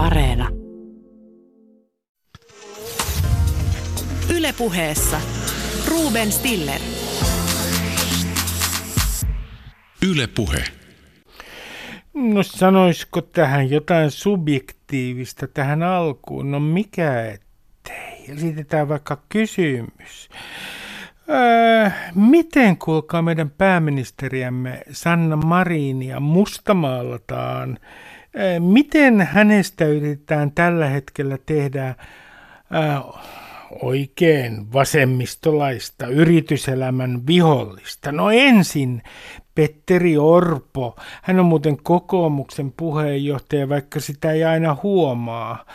Areena. Ylepuheessa Ruben Stiller. Ylepuhe. No sanoisiko tähän jotain subjektiivista tähän alkuun? No mikä ettei. Esitetään vaikka kysymys. Öö, miten kuulkaa meidän pääministeriämme Sanna Marinia mustamaalataan? Öö, miten hänestä yritetään tällä hetkellä tehdä öö, oikein vasemmistolaista yrityselämän vihollista? No ensin Petteri Orpo. Hän on muuten kokoomuksen puheenjohtaja, vaikka sitä ei aina huomaa.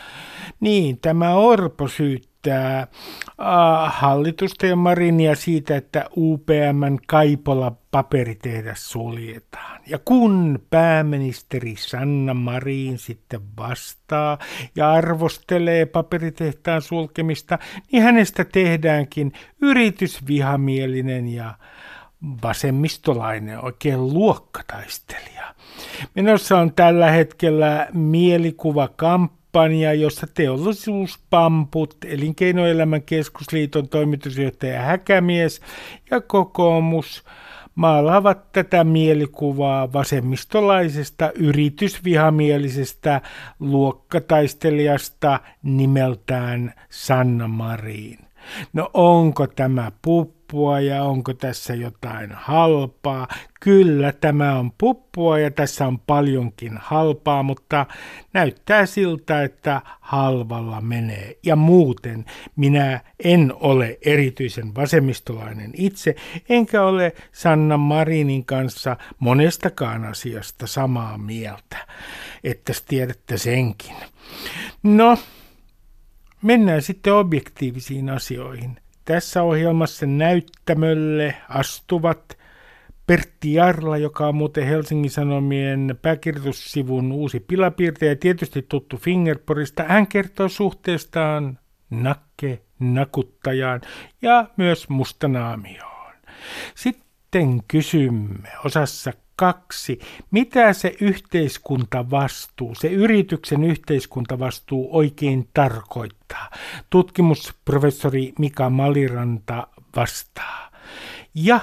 Niin, tämä Orpo syyttää äh, hallitusta ja Marinia siitä, että UPMn Kaipola paperitehdas suljetaan. Ja kun pääministeri Sanna Marin sitten vastaa ja arvostelee paperitehtaan sulkemista, niin hänestä tehdäänkin yritysvihamielinen ja vasemmistolainen, oikein luokkataistelija. Menossa on tällä hetkellä mielikuvakampanja, jossa teollisuuspamput, Elinkeinoelämän keskusliiton toimitusjohtaja Häkämies ja kokoomus maalaavat tätä mielikuvaa vasemmistolaisesta yritysvihamielisestä luokkataistelijasta nimeltään Sanna Marin. No onko tämä puppua ja onko tässä jotain halpaa? Kyllä tämä on puppua ja tässä on paljonkin halpaa, mutta näyttää siltä, että halvalla menee. Ja muuten minä en ole erityisen vasemmistolainen itse, enkä ole Sanna Marinin kanssa monestakaan asiasta samaa mieltä, että tiedätte senkin. No, Mennään sitten objektiivisiin asioihin. Tässä ohjelmassa näyttämölle astuvat Pertti Jarla, joka on muuten Helsingin Sanomien pääkirjoitussivun uusi pilapiirtäjä ja tietysti tuttu Fingerporista. Hän kertoo suhteestaan nakke nakuttajaan ja myös mustanaamioon. Sitten kysymme osassa kaksi. Mitä se yhteiskuntavastuu, se yrityksen yhteiskuntavastuu oikein tarkoittaa? Tutkimusprofessori Mika Maliranta vastaa. Ja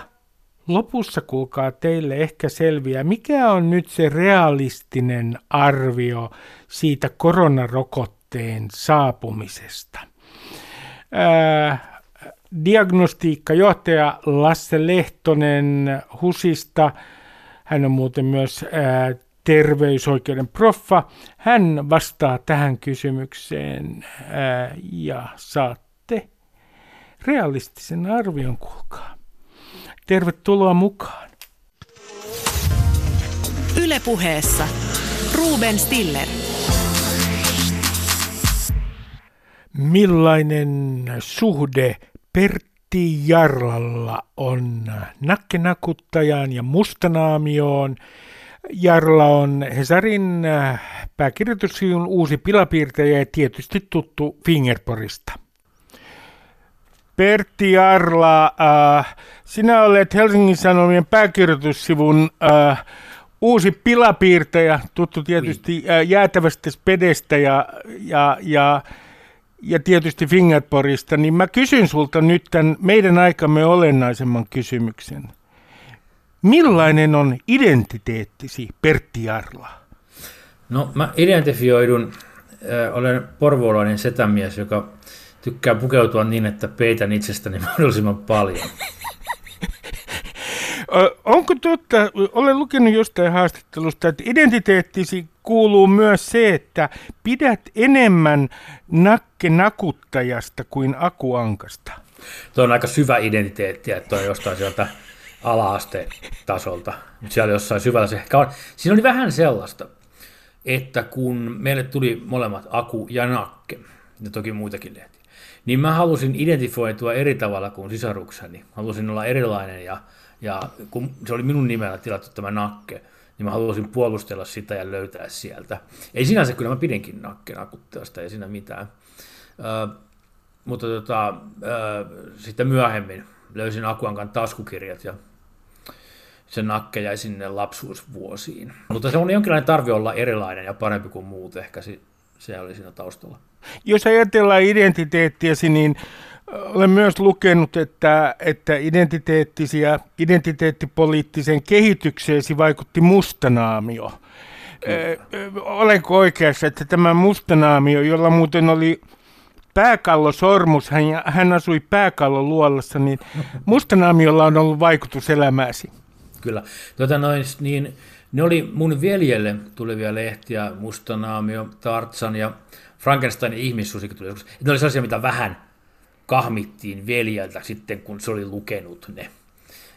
lopussa kuulkaa teille ehkä selviää, mikä on nyt se realistinen arvio siitä koronarokotteen saapumisesta. Ää, diagnostiikkajohtaja Lasse Lehtonen HUSista hän on muuten myös ää, terveysoikeuden proffa. Hän vastaa tähän kysymykseen ää, ja saatte realistisen arvion, kuulkaa. Tervetuloa mukaan. Ylepuheessa Ruben Stiller. Millainen suhde Pertti Matti Jarlalla on nakkenakuttajaan ja mustanaamioon. Jarla on Hesarin äh, pääkirjoitussivun uusi pilapiirtäjä ja tietysti tuttu Fingerporista. Pertti Jarla, äh, sinä olet Helsingin Sanomien pääkirjoitussivun äh, uusi pilapiirtäjä, tuttu tietysti niin. äh, jäätävästä spedestä ja, ja, ja ja tietysti Fingerporista, niin mä kysyn sulta nyt tämän meidän aikamme olennaisemman kysymyksen. Millainen on identiteettisi Pertti Jarla? No mä identifioidun, äh, olen porvoolainen setämies, joka tykkää pukeutua niin, että peitän itsestäni mahdollisimman paljon. Onko totta, olen lukenut jostain haastattelusta, että identiteettisi kuuluu myös se, että pidät enemmän nakkenakuttajasta kuin akuankasta? Tuo on aika syvä identiteetti, että on jostain sieltä ala-astetasolta. Siellä jossain syvällä se ehkä on. Siinä oli vähän sellaista, että kun meille tuli molemmat Aku ja Nakke, ja toki muitakin lehtiä, niin mä halusin identifioitua eri tavalla kuin sisarukseni. Halusin olla erilainen ja ja kun se oli minun nimellä tilattu tämä nakke, niin mä haluaisin puolustella sitä ja löytää sieltä. Ei sinänsä, kyllä mä pidinkin nakken akutteesta, ei siinä mitään. Ö, mutta tota, ö, sitten myöhemmin löysin Akuankan taskukirjat ja se nakke jäi sinne lapsuusvuosiin. Mutta se on jonkinlainen tarvi olla erilainen ja parempi kuin muut ehkä se oli siinä taustalla. Jos ajatellaan identiteettiäsi, niin olen myös lukenut, että, että identiteettisi ja identiteettipoliittisen kehitykseesi vaikutti mustanaamio. Ö, olenko oikeassa, että tämä mustanaamio, jolla muuten oli pääkallosormus, hän, hän asui pääkallon luolassa, niin mustanaamiolla on ollut vaikutus elämääsi? Kyllä. Tuota noin, niin, ne oli mun veljelle tulevia lehtiä, Mustanaamio, Tartsan ja Frankensteinin ihmissusikin tuli joskus. Ne oli sellaisia, mitä vähän kahmittiin veljeltä sitten, kun se oli lukenut ne.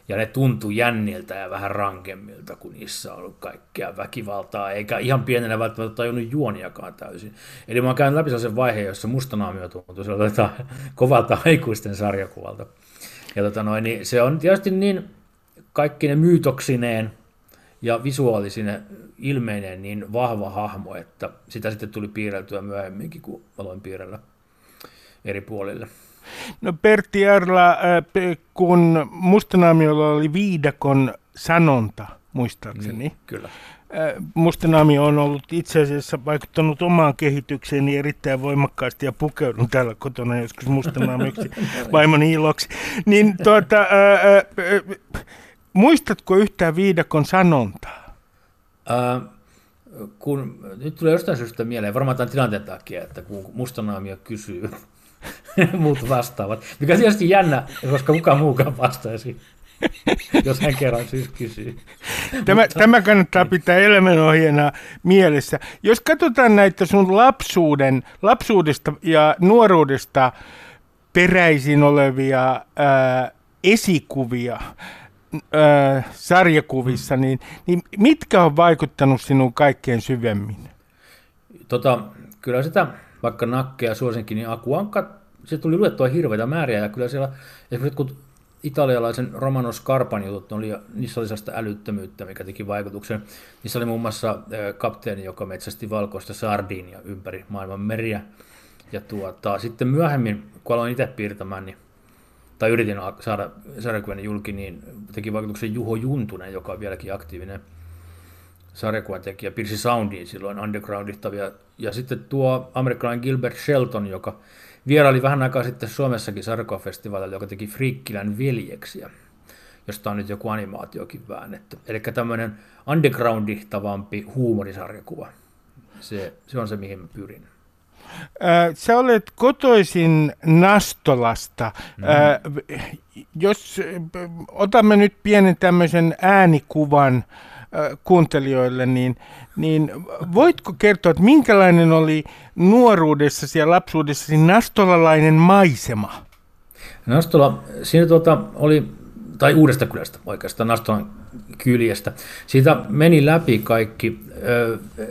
Ja ne tuntui jänniltä ja vähän rankemmilta, kun niissä on ollut kaikkea väkivaltaa, eikä ihan pienenä välttämättä tajunnut juoniakaan täysin. Eli mä oon käynyt läpi sellaisen vaiheen, jossa mustanaamio tuntui sellaista kovalta aikuisten sarjakuvalta. Ja tota noin, niin se on tietysti niin kaikki ne myytoksineen ja visuaalisine ilmeineen niin vahva hahmo, että sitä sitten tuli piirreltyä myöhemminkin, kun aloin piirrellä eri puolille. No Pertti Arla, äh, kun Mustanaamiolla oli viidakon sanonta, muistaakseni. Niin, kyllä. Äh, Mustanaamio on ollut itse asiassa vaikuttanut omaan kehitykseeni erittäin voimakkaasti ja pukeudun täällä kotona joskus mustanaamioksi vaimoni iloksi. Niin tuota, ää, ää, muistatko yhtään viidakon sanontaa? Ää, kun, nyt tulee jostain syystä mieleen, varmaan tämän tilanteen takia, että kun mustanaamio kysyy, muut vastaavat. Mikä on tietysti jännä, koska kukaan muukaan vastaisi, jos hän kerran siis kysyy. Tämä, Mutta... tämä kannattaa pitää elämänohjeena mielessä. Jos katsotaan näitä sun lapsuuden, lapsuudesta ja nuoruudesta peräisin olevia ää, esikuvia, ää, sarjakuvissa, niin, niin mitkä on vaikuttanut sinun kaikkein syvemmin? Tota, kyllä sitä vaikka nakkeja suosinkin, niin Akuankka, se tuli luettua hirveitä määriä, ja kyllä siellä esimerkiksi kun italialaisen Romano Scarpan jutut, oli, niissä oli sellaista älyttömyyttä, mikä teki vaikutuksen. Niissä oli muun muassa kapteeni, joka metsästi valkoista sardiinia ympäri maailman meriä. Ja tuota, sitten myöhemmin, kun aloin itse piirtämään, niin, tai yritin saada sarjakuvan julki, niin teki vaikutuksen Juho Juntunen, joka on vieläkin aktiivinen sarjakuvan tekijä, piirsi soundiin silloin undergroundittavia. Ja sitten tuo amerikkalainen Gilbert Shelton, joka vieraili vähän aikaa sitten Suomessakin sarjakuvafestivaalilla, joka teki Frikkilän veljeksiä, josta on nyt joku animaatiokin väännetty. Eli tämmöinen undergroundittavampi huumorisarjakuva. Se, se on se, mihin mä pyrin. Sä olet kotoisin Nastolasta. Mm. Jos otamme nyt pienen tämmöisen äänikuvan kuuntelijoille, niin, niin voitko kertoa, että minkälainen oli nuoruudessasi ja lapsuudessasi nastolalainen maisema? Nastola, siinä tuota, oli, tai uudesta kylästä oikeastaan, Nastolan kyljestä. Siitä meni läpi kaikki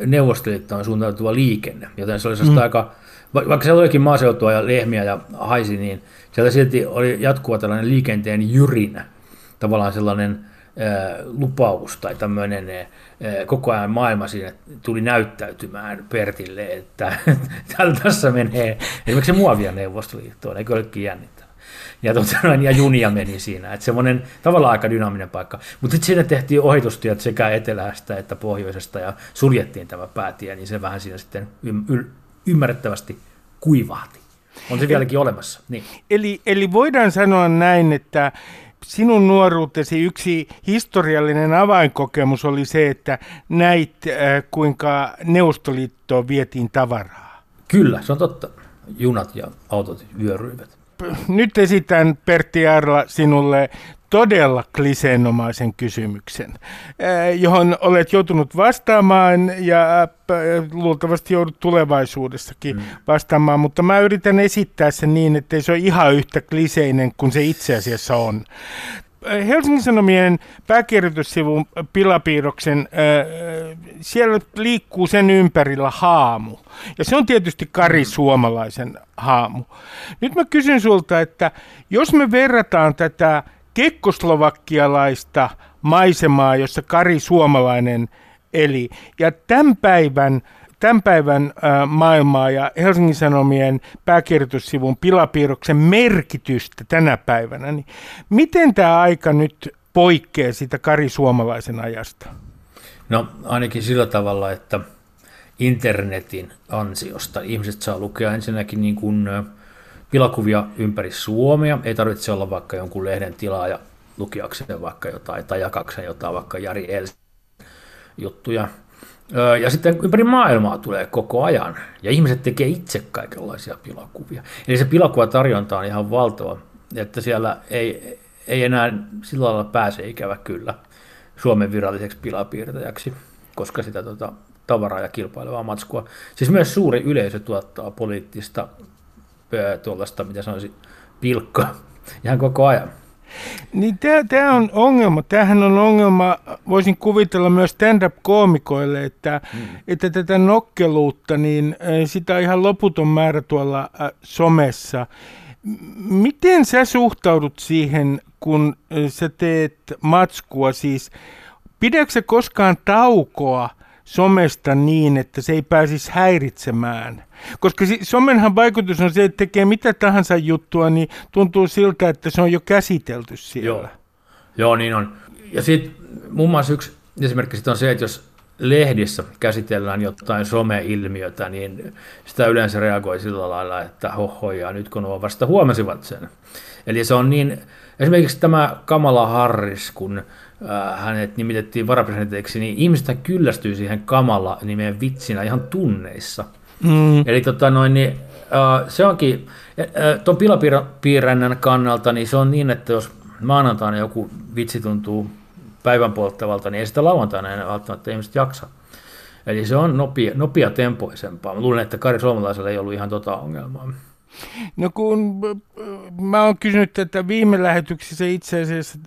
Neuvostoliittoon suuntautuva liikenne, joten se oli mm. aika, vaikka siellä olikin maaseutua ja lehmiä ja haisi, niin sieltä silti oli jatkuva tällainen liikenteen jyrinä, tavallaan sellainen lupaus tai tämmöinen koko ajan maailma siinä tuli näyttäytymään Pertille, että tässä menee esimerkiksi se muovia neuvostoliittoon, eikö olekin jännittävä. Ja, tuota, ja junia meni siinä, että semmoinen tavallaan aika dynaaminen paikka. Mutta sitten siinä tehtiin ohitustiet sekä etelästä että pohjoisesta ja suljettiin tämä päätie, niin se vähän siinä sitten y- ymmärrettävästi kuivahti. On se vieläkin olemassa. Niin. Eli, eli voidaan sanoa näin, että sinun nuoruutesi yksi historiallinen avainkokemus oli se, että näit äh, kuinka Neuvostoliittoon vietiin tavaraa. Kyllä, se on totta. Junat ja autot vyöryivät. Nyt esitän Pertti Arla sinulle todella kliseenomaisen kysymyksen, eh, johon olet joutunut vastaamaan ja eh, luultavasti joudut tulevaisuudessakin mm. vastaamaan, mutta mä yritän esittää sen niin, että se ole ihan yhtä kliseinen kuin se itse asiassa on. Helsingin Sanomien pääkirjoitussivun pilapiirroksen, siellä liikkuu sen ympärillä haamu. Ja se on tietysti Kari mm. Suomalaisen haamu. Nyt mä kysyn sulta, että jos me verrataan tätä kekkoslovakkialaista maisemaa, jossa Kari Suomalainen eli. Ja tämän päivän, tämän päivän maailmaa ja Helsingin Sanomien pääkirjoitussivun pilapiirroksen merkitystä tänä päivänä, niin miten tämä aika nyt poikkeaa sitä Kari Suomalaisen ajasta? No ainakin sillä tavalla, että internetin ansiosta. Ihmiset saa lukea ensinnäkin niin kuin pilakuvia ympäri Suomea. Ei tarvitse olla vaikka jonkun lehden tilaaja lukiakseen vaikka jotain tai jakakseen jotain vaikka Jari Els juttuja. Ja sitten ympäri maailmaa tulee koko ajan, ja ihmiset tekee itse kaikenlaisia pilakuvia. Eli se pilakuvatarjonta on ihan valtava, että siellä ei, ei enää sillä lailla pääse ikävä kyllä Suomen viralliseksi pilapiirtäjäksi, koska sitä tota, tavaraa ja kilpailevaa matskua. Siis myös suuri yleisö tuottaa poliittista tuollaista, mitä sanoisin, pilkkaa ihan koko ajan. Niin tämä on ongelma. Tämähän on ongelma, voisin kuvitella myös stand-up-koomikoille, että, mm. että tätä nokkeluutta, niin sitä on ihan loputon määrä tuolla somessa. Miten sä suhtaudut siihen, kun sä teet matskua? Siis pidätkö koskaan taukoa somesta niin, että se ei pääsisi häiritsemään? Koska somenhan vaikutus on se, että tekee mitä tahansa juttua, niin tuntuu siltä, että se on jo käsitelty siellä. Joo, Joo niin on. Ja sitten muun muassa yksi esimerkki on se, että jos lehdissä käsitellään jotain some-ilmiötä, niin sitä yleensä reagoi sillä lailla, että hoho, ja nyt kun nuo vasta huomasivat sen. Eli se on niin, esimerkiksi tämä Kamala Harris, kun äh, hänet nimitettiin varapresidentiksi, niin ihmiset kyllästyy siihen Kamala nimeen vitsinä ihan tunneissa. Mm. Eli tota noin, niin, äh, se onkin, äh, tuon pilapiirrännän kannalta, niin se on niin, että jos maanantaina joku vitsi tuntuu päivän polttavalta, niin ei sitä lauantaina enää välttämättä ihmiset jaksa. Eli se on nopea, nopea tempoisempaa. Mä luulen, että Kari Suomalaisella ei ollut ihan tota ongelmaa. No kun mä oon kysynyt tätä viime lähetyksessä itse asiassa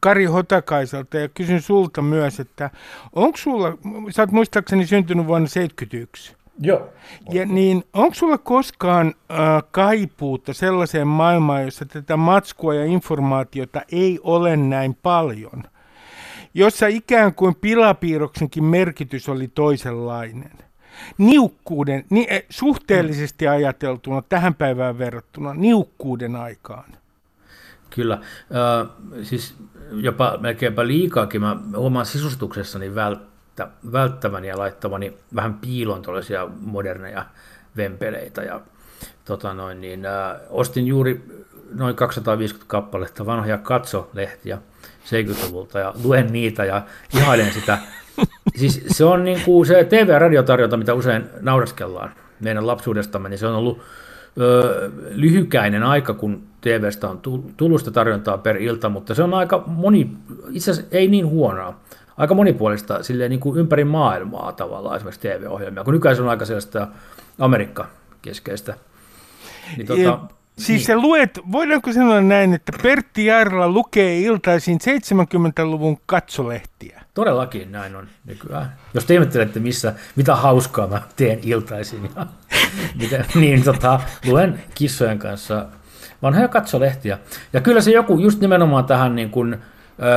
Kari Hotakaiselta ja kysyn sulta myös, että onko sulla, sä oot muistaakseni syntynyt vuonna 1971. Joo. Ja niin, onko sulla koskaan äh, kaipuutta sellaiseen maailmaan, jossa tätä matskua ja informaatiota ei ole näin paljon? Jossa ikään kuin pilapiirroksenkin merkitys oli toisenlainen. Niukkuuden, ni, eh, suhteellisesti ajateltuna tähän päivään verrattuna, niukkuuden aikaan. Kyllä. Äh, siis jopa melkeinpä liikaakin mä oman sisustuksessani välttämättä välttä, välttäväni ja laittavani vähän piilon tuollaisia moderneja vempeleitä. Ja, tota noin, niin, ä, ostin juuri noin 250 kappaletta vanhoja katsolehtiä 70-luvulta ja luen niitä ja ihailen sitä. Siis se on niin kuin se TV- ja radiotarjonta, mitä usein nauraskellaan meidän lapsuudestamme, niin se on ollut ö, lyhykäinen aika, kun TVstä on tullut sitä tarjontaa per ilta, mutta se on aika moni, itse asiassa ei niin huonoa aika monipuolista silleen niin kuin ympäri maailmaa tavallaan esimerkiksi TV-ohjelmia, kun nykyään se on aika sellaista Amerikka-keskeistä. Niin, ja, siis niin. luet, voidaanko sanoa näin, että Pertti Jaarla lukee iltaisin 70-luvun katsolehtiä? Todellakin näin on nykyään. Jos te ihmettelette, missä, mitä hauskaa mä teen iltaisin, ja, mitä, niin tota, luen kissojen kanssa vanhoja katsolehtiä. Ja kyllä se joku just nimenomaan tähän niin kuin,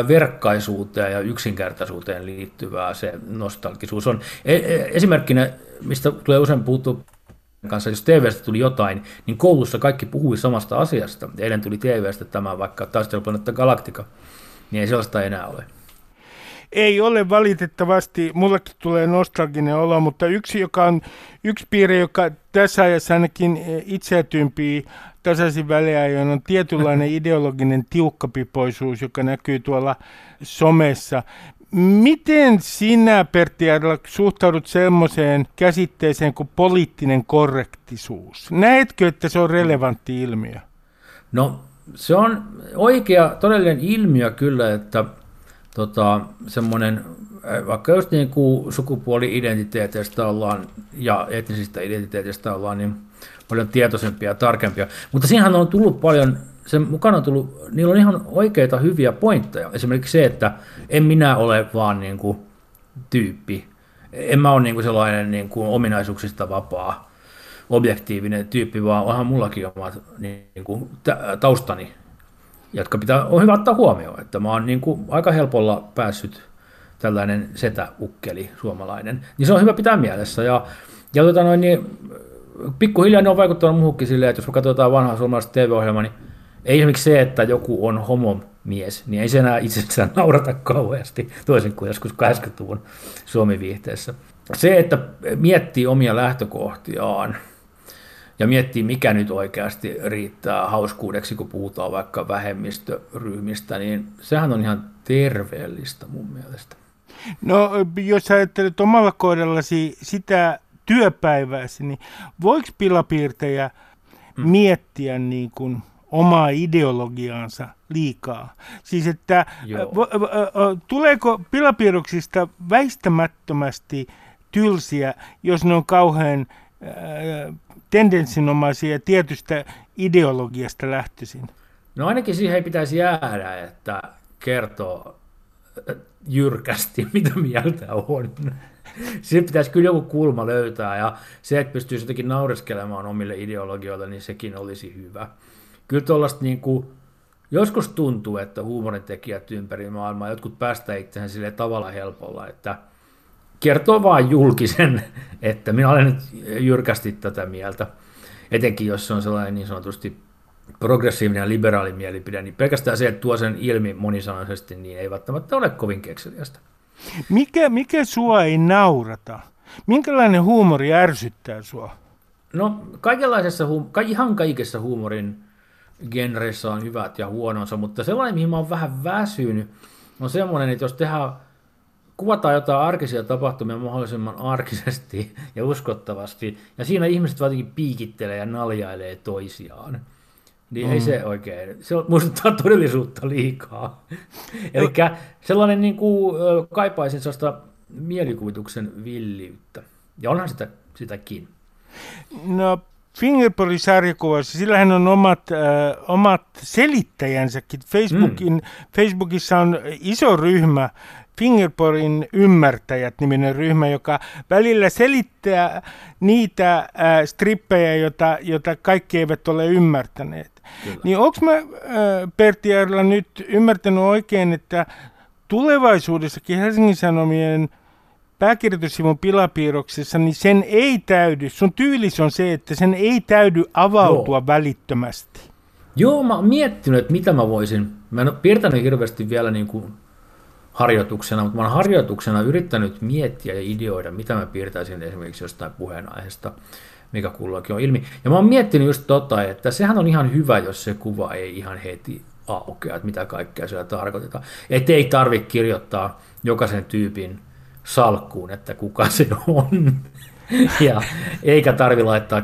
verkkaisuuteen ja yksinkertaisuuteen liittyvää se nostalgisuus on. E, e, esimerkkinä, mistä tulee usein puhuttu kanssa, jos TVstä tuli jotain, niin koulussa kaikki puhui samasta asiasta. Eilen tuli TVstä tämä vaikka taisteluplanetta Galactica, niin ei sellaista enää ole. Ei ole valitettavasti, mullekin tulee nostalginen olo, mutta yksi, joka on, yksi piirre, joka tässä ajassa ainakin itseä tympii tasaisin väliajoin, on tietynlainen ideologinen tiukkapipoisuus, joka näkyy tuolla somessa. Miten sinä, Pertti Arla, suhtaudut semmoiseen käsitteeseen kuin poliittinen korrektisuus? Näetkö, että se on relevantti ilmiö? No, se on oikea, todellinen ilmiö kyllä, että tota, semmoinen, äh, vaikka just niin kuin sukupuoli-identiteeteistä ollaan ja etnisistä identiteeteistä ollaan niin paljon tietoisempia ja tarkempia. Mutta siinähän on tullut paljon, sen mukana on tullut, niillä on ihan oikeita hyviä pointteja. Esimerkiksi se, että en minä ole vaan niin kuin tyyppi. En mä ole niin kuin sellainen niin kuin ominaisuuksista vapaa objektiivinen tyyppi, vaan onhan mullakin omat niin kuin taustani jotka pitää, on hyvä ottaa huomioon, että mä oon niin kuin aika helpolla päässyt tällainen setäukkeli suomalainen, niin se on hyvä pitää mielessä. Ja, ja tota noin, niin, pikkuhiljaa ne on vaikuttanut muuhunkin silleen, että jos katsotaan vanhaa suomalaista TV-ohjelmaa, niin ei esimerkiksi se, että joku on homomies, niin ei se enää itsessään naurata kauheasti, toisin kuin joskus 80-luvun Suomi-viihteessä. se, että miettii omia lähtökohtiaan ja miettii, mikä nyt oikeasti riittää hauskuudeksi, kun puhutaan vaikka vähemmistöryhmistä, niin sehän on ihan terveellistä mun mielestä. No, jos ajattelet omalla kohdallasi sitä työpäivääsi, niin voiko pilapiirtäjä hmm. miettiä niin kuin omaa ideologiaansa liikaa. Siis että tuleeko pilapiirroksista väistämättömästi tylsiä, jos ne on kauhean tendenssinomaisia tietystä ideologiasta lähtöisin? No ainakin siihen ei pitäisi jäädä, että kertoo jyrkästi, mitä mieltä on. Siihen pitäisi kyllä joku kulma löytää, ja se, että pystyisi jotenkin naureskelemaan omille ideologioille, niin sekin olisi hyvä kyllä tuollaista niin kuin, joskus tuntuu, että huumorintekijät ympäri maailmaa, jotkut päästä itseään sille tavalla helpolla, että kertoo vain julkisen, että minä olen nyt jyrkästi tätä mieltä, etenkin jos se on sellainen niin sanotusti progressiivinen ja liberaali mielipide, niin pelkästään se, että tuo sen ilmi monisanaisesti, niin ei välttämättä ole kovin kekseliästä. Mikä, mikä sua ei naurata? Minkälainen huumori ärsyttää sua? No kaikenlaisessa, ihan kaikessa huumorin genreissä on hyvät ja huononsa, mutta sellainen, mihin mä oon vähän väsynyt, on semmoinen, että jos tehdään, kuvataan jotain arkisia tapahtumia mahdollisimman arkisesti ja uskottavasti, ja siinä ihmiset jotenkin piikittelee ja naljailee toisiaan, niin mm. ei se oikein, se muistuttaa todellisuutta liikaa. Eli sellainen niin kuin, kaipaisin sellaista mielikuvituksen villiyttä, ja onhan sitä, sitäkin. No Fingerporin sarjakuvassa, sillähän on omat, äh, omat selittäjänsäkin. Facebookin, mm. Facebookissa on iso ryhmä, Fingerporin ymmärtäjät niminen ryhmä, joka välillä selittää niitä äh, strippejä, joita, jota kaikki eivät ole ymmärtäneet. Kyllä. Niin onko mä äh, Pertti Jarla nyt ymmärtänyt oikein, että tulevaisuudessakin Helsingin Sanomien pääkirjoitussivun pilapiirroksessa, niin sen ei täydy, sun tyylis on se, että sen ei täydy avautua Joo. välittömästi. Joo, mä oon miettinyt, että mitä mä voisin, mä en ole piirtänyt hirveästi vielä niin kuin harjoituksena, mutta mä oon harjoituksena yrittänyt miettiä ja ideoida, mitä mä piirtäisin esimerkiksi jostain puheenaiheesta, mikä kulloinkin on ilmi. Ja mä oon miettinyt just tota, että sehän on ihan hyvä, jos se kuva ei ihan heti aukea, että mitä kaikkea siellä tarkoitetaan. Että ei tarvitse kirjoittaa jokaisen tyypin salkkuun, että kuka se on. ja eikä tarvi laittaa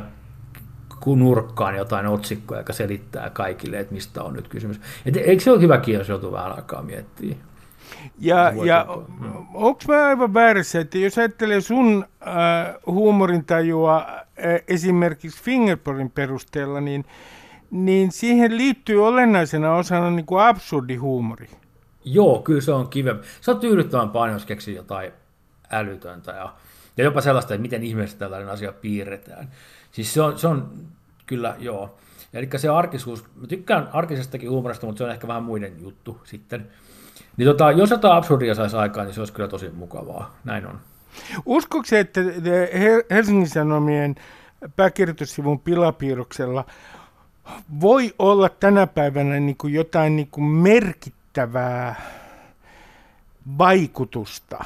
nurkkaan jotain otsikkoa, joka selittää kaikille, että mistä on nyt kysymys. Et eikö se ole hyväkin, jos joutuu vähän aikaa miettimään? Ja, ja onko mä aivan väärässä, että jos ajattelee sun äh, huumorintajua esimerkiksi Fingerporin perusteella, niin, niin siihen liittyy olennaisena osana niin kuin absurdi huumori. Joo, kyllä se on kivempi. Se on tyydyttävän paljon, jos keksii jotain älytöntä ja, ja jopa sellaista, että miten ihmeessä tällainen asia piirretään. Siis se on, se on kyllä, joo. Eli se arkisuus, mä tykkään arkisestakin huumorista, mutta se on ehkä vähän muiden juttu sitten. Niin tota, jos jotain absurdia saisi aikaan, niin se olisi kyllä tosi mukavaa. Näin on. Uskoiko se, että Helsingin Sanomien pääkirjoitussivun pilapiirroksella voi olla tänä päivänä niin kuin jotain niin kuin merkittävää vaikutusta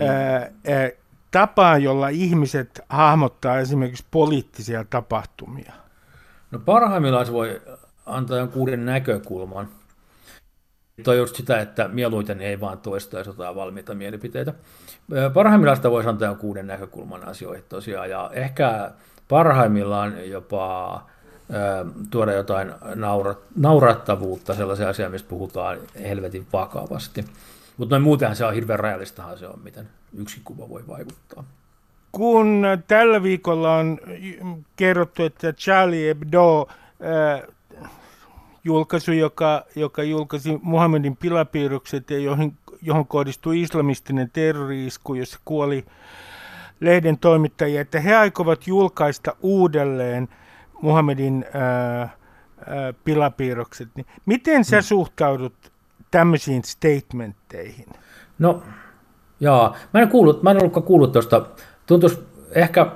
ää, ää, tapaa, jolla ihmiset hahmottaa esimerkiksi poliittisia tapahtumia? No parhaimmillaan se voi antaa jonkun uuden näkökulman. Tuo just sitä, että mieluiten ei vaan toistaisi jotain valmiita mielipiteitä. Parhaimmillaan sitä voisi antaa jonkun uuden näkökulman asioihin tosiaan, ja ehkä parhaimmillaan jopa tuoda jotain naurattavuutta, sellaisia asioita, mistä puhutaan helvetin vakavasti. Mutta noin muutenhan se on hirveän rajallistahan se on, miten yksi kuva voi vaikuttaa. Kun tällä viikolla on kerrottu, että Charlie Hebdo julkaisu, joka, joka julkaisi Muhammedin pilapiirrokset ja johon, johon kohdistui islamistinen terroriisku, jossa kuoli lehden toimittajia, että he aikovat julkaista uudelleen Muhammedin äh, äh, pilapiirrokset. Niin miten sä hmm. suhtaudut tämmöisiin statementteihin? No, joo. Mä en, kuullut, mä en ollutkaan kuullut tuosta. Tuntuisi ehkä,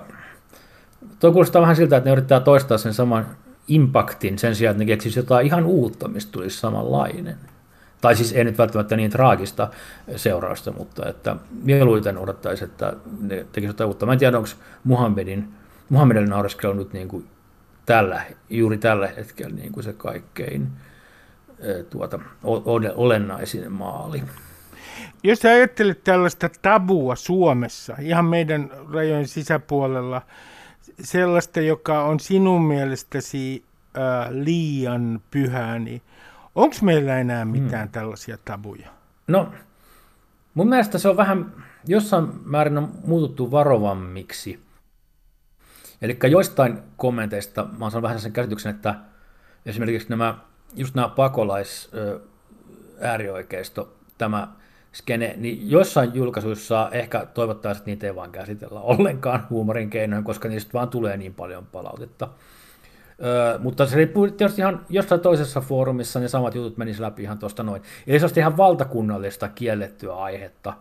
tuo kuulostaa vähän siltä, että ne yrittää toistaa sen saman impaktin sen sijaan, että ne keksisi jotain ihan uutta, mistä tulisi samanlainen. Tai siis ei nyt välttämättä niin traagista seurausta, mutta että mieluiten odottaisi, että ne tekisivät jotain uutta. Mä en tiedä, onko Muhammedin, Muhammedin naureskelu nyt niin kuin tällä, juuri tällä hetkellä niin kuin se kaikkein tuota, olennaisin maali. Jos ajattelet tällaista tabua Suomessa, ihan meidän rajojen sisäpuolella, sellaista, joka on sinun mielestäsi äh, liian pyhää, niin onko meillä enää mitään hmm. tällaisia tabuja? No, mun mielestä se on vähän, jossain määrin on muututtu varovammiksi. Eli joistain kommenteista mä oon saanut vähän sen käsityksen, että esimerkiksi nämä, just nämä pakolais äärioikeisto, tämä skene, niin jossain julkaisuissa ehkä toivottaisiin, että niitä ei vaan käsitellä ollenkaan huumorin keinoin, koska niistä vaan tulee niin paljon palautetta. Öö, mutta se riippuu tietysti ihan jossain toisessa foorumissa, ne samat jutut menisivät läpi ihan tuosta noin. Eli se olisi ihan valtakunnallista kiellettyä aihetta,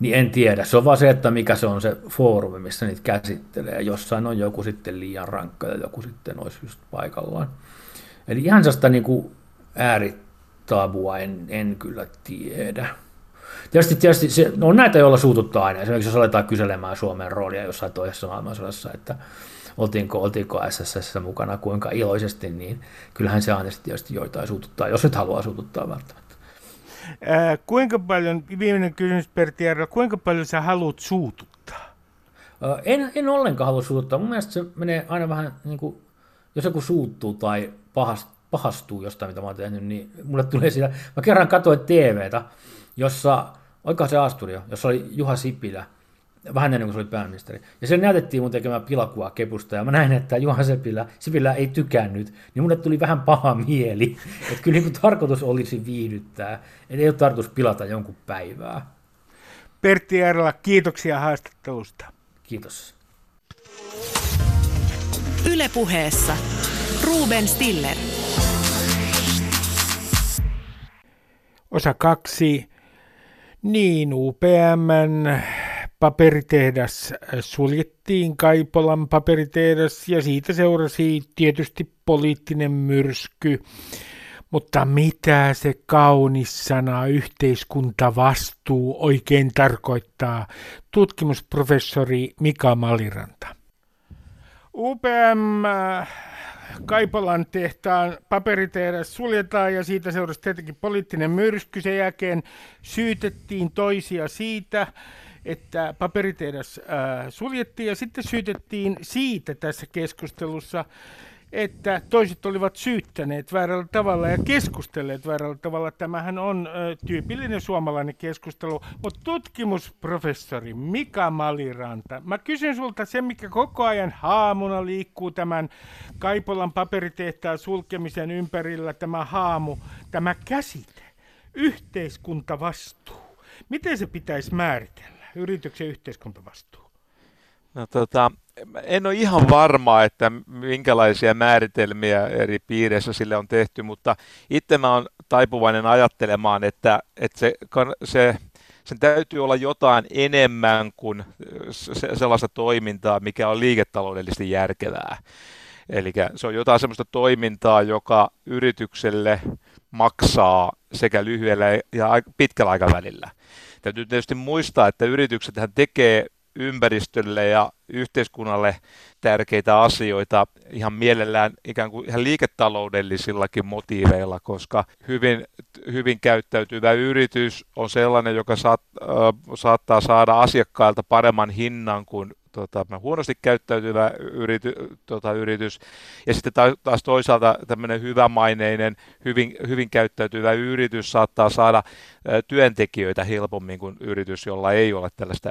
niin en tiedä. Se on vaan se, että mikä se on se foorumi, missä niitä käsittelee. Jossain on joku sitten liian rankka ja joku sitten olisi just paikallaan. Eli ihan sellaista niin kuin ääritabua en, en kyllä tiedä. Tietysti, tietysti se, no on näitä, joilla suututtaa aina. Esimerkiksi jos aletaan kyselemään Suomen roolia jossain toisessa maailmansodassa, että oltiinko, oltiinko SSS mukana kuinka iloisesti, niin kyllähän se aina tietysti joitain suututtaa, jos nyt haluaa suututtaa välttämättä. Ää, kuinka paljon, viimeinen kysymys Pertti Järvä, kuinka paljon sä haluat suututtaa? Ää, en, en ollenkaan halua suututtaa. Mun mielestä se menee aina vähän niin kuin, jos joku suuttuu tai pahastuu jostain, mitä mä oon tehnyt, niin mulle tulee siellä, mä kerran katsoin TVtä, jossa, oika se Asturio, jossa oli Juha Sipilä, vähän ennen kuin se oli pääministeri. Ja se näytettiin mun tekemään pilakuvaa kepusta, ja mä näin, että Juha Sipilä, Sipilä ei tykännyt, niin mulle tuli vähän paha mieli. Että kyllä niin tarkoitus olisi viihdyttää, että ei ole tarkoitus pilata jonkun päivää. Pertti Järla, kiitoksia haastattelusta. Kiitos. Ylepuheessa Ruben Stiller. Osa kaksi. Niin, UPMn paperitehdas suljettiin, Kaipolan paperitehdas, ja siitä seurasi tietysti poliittinen myrsky. Mutta mitä se kaunis sana yhteiskuntavastuu oikein tarkoittaa? Tutkimusprofessori Mika Maliranta. UPM Kaipolan tehtaan paperitehdas suljetaan ja siitä seurasi tietenkin poliittinen myrsky. Sen jälkeen syytettiin toisia siitä, että paperitehdas äh, suljettiin ja sitten syytettiin siitä tässä keskustelussa, että toiset olivat syyttäneet väärällä tavalla ja keskustelleet väärällä tavalla. Tämähän on ö, tyypillinen suomalainen keskustelu, mutta tutkimusprofessori Mika Maliranta, mä kysyn sulta se, mikä koko ajan haamuna liikkuu tämän Kaipolan paperitehtaan sulkemisen ympärillä, tämä haamu, tämä käsite, yhteiskuntavastuu. Miten se pitäisi määritellä, yrityksen yhteiskuntavastuu? No tota, en ole ihan varma, että minkälaisia määritelmiä eri piireissä sille on tehty, mutta itse mä oon taipuvainen ajattelemaan, että, että se, se, sen täytyy olla jotain enemmän kuin se, sellaista toimintaa, mikä on liiketaloudellisesti järkevää. Eli se on jotain sellaista toimintaa, joka yritykselle maksaa sekä lyhyellä ja pitkällä aikavälillä. Täytyy tietysti muistaa, että yritykset tekee ympäristölle ja yhteiskunnalle tärkeitä asioita ihan mielellään ikään kuin ihan liiketaloudellisillakin motiiveilla, koska hyvin, hyvin käyttäytyvä yritys on sellainen, joka saat, äh, saattaa saada asiakkailta paremman hinnan kuin tota, huonosti käyttäytyvä yrity, tota, yritys. Ja sitten taas toisaalta tämmöinen hyvämaineinen, hyvin, hyvin käyttäytyvä yritys saattaa saada työntekijöitä helpommin kuin yritys, jolla ei ole tällaista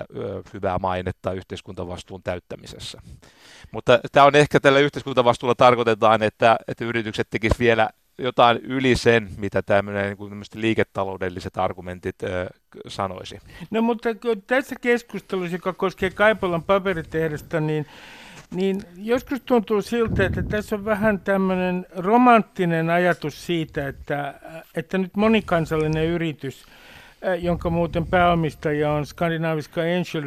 hyvää mainetta yhteiskuntavastuun täyttämisessä. Mutta tämä on ehkä tällä yhteiskuntavastuulla tarkoitetaan, että, että yritykset tekisivät vielä jotain yli sen, mitä tämmöinen niin liiketaloudelliset argumentit ö, sanoisi. No mutta tässä keskustelussa, joka koskee Kaipolan paperitehdasta, niin, niin joskus tuntuu siltä, että tässä on vähän tämmöinen romanttinen ajatus siitä, että, että nyt monikansallinen yritys jonka muuten pääomistajia on Skandinaviska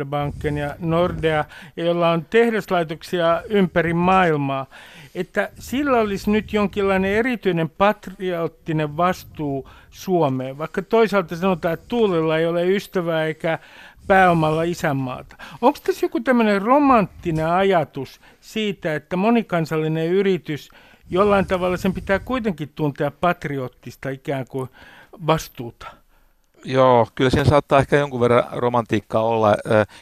Banken ja Nordea, jolla on tehdaslaitoksia ympäri maailmaa, että sillä olisi nyt jonkinlainen erityinen patriottinen vastuu Suomeen, vaikka toisaalta sanotaan, että Tuulella ei ole ystävää eikä pääomalla isänmaata. Onko tässä joku tämmöinen romanttinen ajatus siitä, että monikansallinen yritys jollain tavalla sen pitää kuitenkin tuntea patriottista ikään kuin vastuuta? Joo, kyllä siinä saattaa ehkä jonkun verran romantiikkaa olla.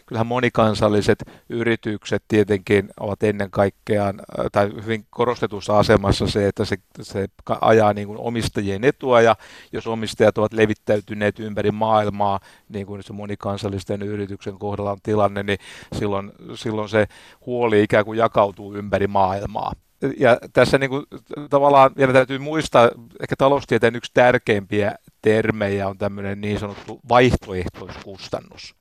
Kyllähän monikansalliset yritykset tietenkin ovat ennen kaikkea, tai hyvin korostetussa asemassa se, että se, se ajaa niin kuin omistajien etua, ja jos omistajat ovat levittäytyneet ympäri maailmaa, niin kuin se monikansallisten yrityksen kohdalla on tilanne, niin silloin, silloin se huoli ikään kuin jakautuu ympäri maailmaa ja tässä niin kuin, tavallaan vielä täytyy muistaa, ehkä taloustieteen yksi tärkeimpiä termejä on tämmöinen niin sanottu vaihtoehtoiskustannus.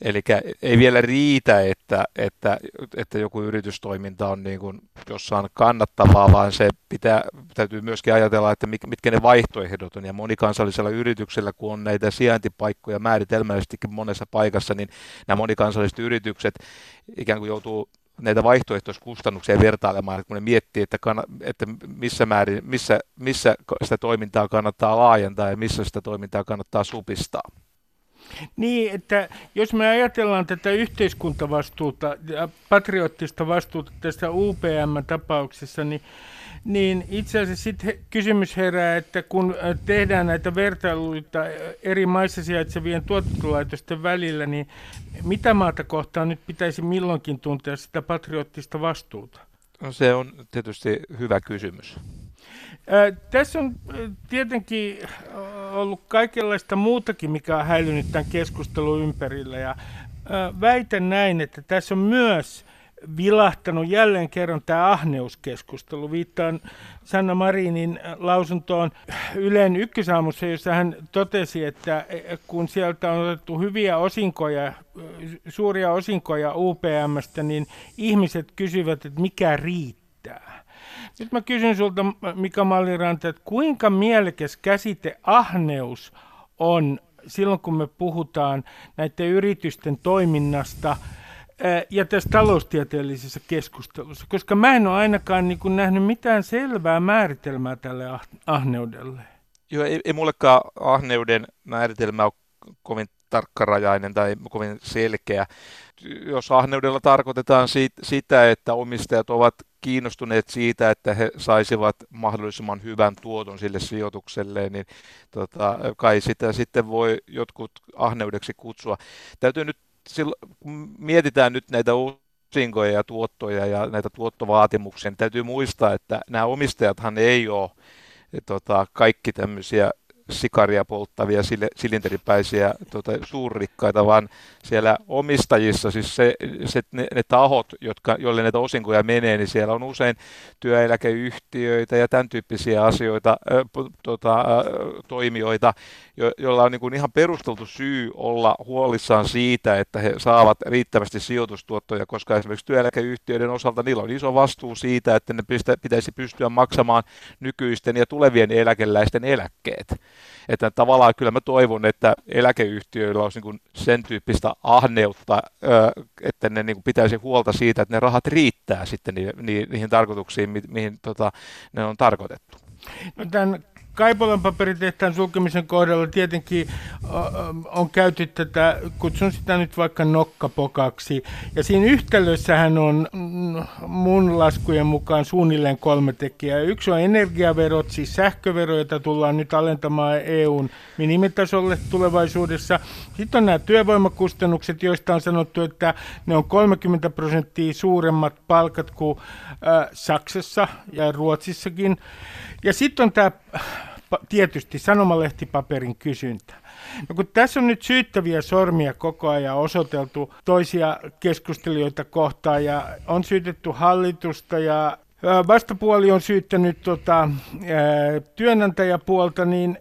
Eli ei vielä riitä, että, että, että joku yritystoiminta on niin kuin jossain kannattavaa, vaan se pitää, täytyy myöskin ajatella, että mitkä ne vaihtoehdot on. Ja monikansallisella yrityksellä, kun on näitä sijaintipaikkoja määritelmällisestikin monessa paikassa, niin nämä monikansalliset yritykset ikään kuin joutuu näitä vaihtoehtoiskustannuksia vertailemaan, kun ne miettii, että, kann, että missä, määrin, missä, missä sitä toimintaa kannattaa laajentaa ja missä sitä toimintaa kannattaa supistaa. Niin, että jos me ajatellaan tätä yhteiskuntavastuuta ja patriottista vastuuta tässä UPM-tapauksessa, niin niin itse asiassa sitten kysymys herää, että kun tehdään näitä vertailuita eri maissa sijaitsevien tuotantolaitosten välillä, niin mitä maata kohtaan nyt pitäisi milloinkin tuntea sitä patriottista vastuuta? No se on tietysti hyvä kysymys. Ää, tässä on tietenkin ollut kaikenlaista muutakin, mikä on häilynyt tämän keskustelun ympärillä. Ja, ää, väitän näin, että tässä on myös vilahtanut jälleen kerran tämä ahneuskeskustelu. Viittaan Sanna Marinin lausuntoon Ylen ykkösaamussa, jossa hän totesi, että kun sieltä on otettu hyviä osinkoja, suuria osinkoja UPMstä, niin ihmiset kysyvät, että mikä riittää. Nyt mä kysyn sulta, Mika Malliranta, että kuinka mielekäs käsite ahneus on silloin, kun me puhutaan näiden yritysten toiminnasta – ja tässä taloustieteellisessä keskustelussa, koska mä en ole ainakaan niin kuin nähnyt mitään selvää määritelmää tälle ah- ahneudelle. Joo, ei, ei mullekaan ahneuden määritelmä ole kovin tarkkarajainen tai kovin selkeä. Jos ahneudella tarkoitetaan siitä, sitä, että omistajat ovat kiinnostuneet siitä, että he saisivat mahdollisimman hyvän tuoton sille sijoitukselle, niin tota, kai sitä sitten voi jotkut ahneudeksi kutsua. Täytyy nyt silloin, kun mietitään nyt näitä osinkoja ja tuottoja ja näitä tuottovaatimuksia, niin täytyy muistaa, että nämä omistajathan ei ole tota, kaikki tämmöisiä sikaria polttavia silinteripäisiä tota, suurrikkaita, vaan siellä omistajissa, siis se, se, ne, ne tahot, jotka, joille näitä osinkoja menee, niin siellä on usein työeläkeyhtiöitä ja tämän tyyppisiä asioita, äh, tota, äh, toimijoita, jo, joilla on niin kuin ihan perusteltu syy olla huolissaan siitä, että he saavat riittävästi sijoitustuottoja, koska esimerkiksi työeläkeyhtiöiden osalta niillä on iso vastuu siitä, että ne pitäisi pystyä maksamaan nykyisten ja tulevien eläkeläisten eläkkeet. Että tavallaan kyllä mä toivon, että eläkeyhtiöillä olisi niin sen tyyppistä ahneutta, että ne niin pitäisi huolta siitä, että ne rahat riittää sitten niihin tarkoituksiin, mihin tota, ne on tarkoitettu. No tämän Kaipolan paperitehtaan sulkemisen kohdalla tietenkin on käyty tätä, kutsun sitä nyt vaikka nokkapokaksi. Ja siinä yhtälössähän on mm, mun laskujen mukaan suunnilleen kolme tekijää. Yksi on energiaverot, siis sähkövero, jota tullaan nyt alentamaan EUn minimitasolle tulevaisuudessa. Sitten on nämä työvoimakustannukset, joista on sanottu, että ne on 30 prosenttia suuremmat palkat kuin Saksassa ja Ruotsissakin. Ja sitten on tämä tietysti sanomalehtipaperin kysyntä. No kun tässä on nyt syyttäviä sormia koko ajan osoiteltu toisia keskustelijoita kohtaan ja on syytetty hallitusta ja vastapuoli on syyttänyt tota, työnantajapuolta, niin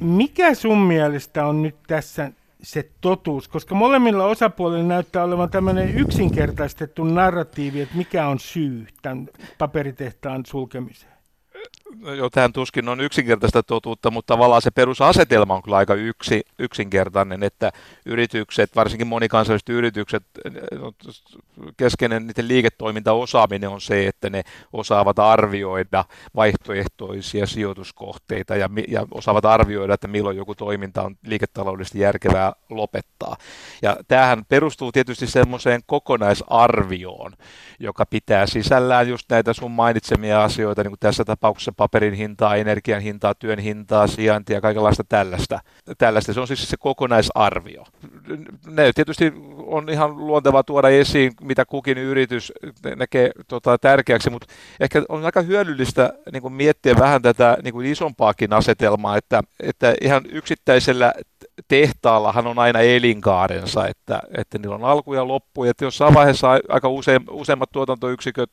mikä sun mielestä on nyt tässä se totuus? Koska molemmilla osapuolilla näyttää olevan tämmöinen yksinkertaistettu narratiivi, että mikä on syy tämän paperitehtaan sulkemiseen jo tähän tuskin on yksinkertaista totuutta, mutta tavallaan se perusasetelma on kyllä aika yksi, yksinkertainen, että yritykset, varsinkin monikansalliset yritykset, keskeinen niiden liiketoimintaosaaminen on se, että ne osaavat arvioida vaihtoehtoisia sijoituskohteita ja, ja osaavat arvioida, että milloin joku toiminta on liiketaloudellisesti järkevää lopettaa. Ja tämähän perustuu tietysti semmoiseen kokonaisarvioon, joka pitää sisällään just näitä sun mainitsemia asioita, niin kuin tässä tapauksessa paperin hintaa, energian hintaa, työn hintaa, sijaintia, kaikenlaista tällaista. tällaista. Se on siis se kokonaisarvio. Ne tietysti on ihan luontevaa tuoda esiin, mitä kukin yritys näkee tota, tärkeäksi, mutta ehkä on aika hyödyllistä niin kuin miettiä vähän tätä niin kuin isompaakin asetelmaa, että, että ihan yksittäisellä tehtaallahan on aina elinkaarensa, että, että niillä on alku ja loppu, että jossain vaiheessa aika usein, useimmat tuotantoyksiköt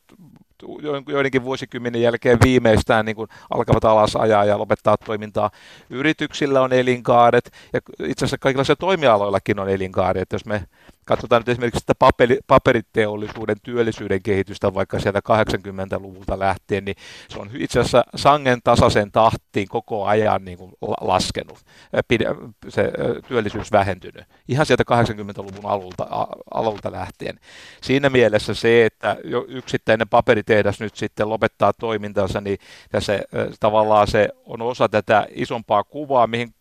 joidenkin vuosikymmenen jälkeen viimeistään niin kuin alkavat alas ajaa ja lopettaa toimintaa. Yrityksillä on elinkaaret ja itse asiassa kaikilla toimialoillakin on elinkaaret. Jos me katsotaan nyt esimerkiksi sitä paperi, paperiteollisuuden työllisyyden kehitystä vaikka sieltä 80-luvulta lähtien, niin se on itse asiassa sangen tasaisen tahtiin koko ajan niin kuin laskenut, se työllisyys vähentynyt, ihan sieltä 80-luvun alulta, alulta lähtien. Siinä mielessä se, että yksittäinen paperitehdas nyt sitten lopettaa toimintansa, niin se, tavallaan se on osa tätä isompaa kuvaa, mihin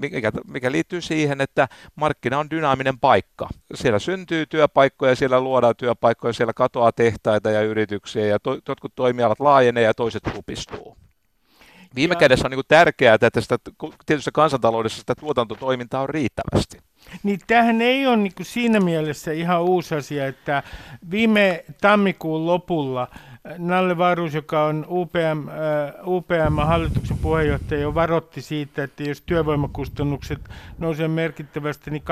mikä, mikä liittyy siihen, että markkina on dynaaminen paikka. Siellä syntyy työpaikkoja, siellä luodaan työpaikkoja, siellä katoaa tehtaita ja yrityksiä ja to, jotkut toimialat laajenee ja toiset supistuu. Viime ja... kädessä on niin tärkeää, että sitä, tietyssä kansantaloudessa sitä tuotantotoimintaa on riittävästi. Niin tämähän ei ole niin siinä mielessä ihan uusi asia, että viime tammikuun lopulla Nalle Varus, joka on UPM, äh, UPM-hallituksen puheenjohtaja, jo varotti siitä, että jos työvoimakustannukset nousevat merkittävästi, niin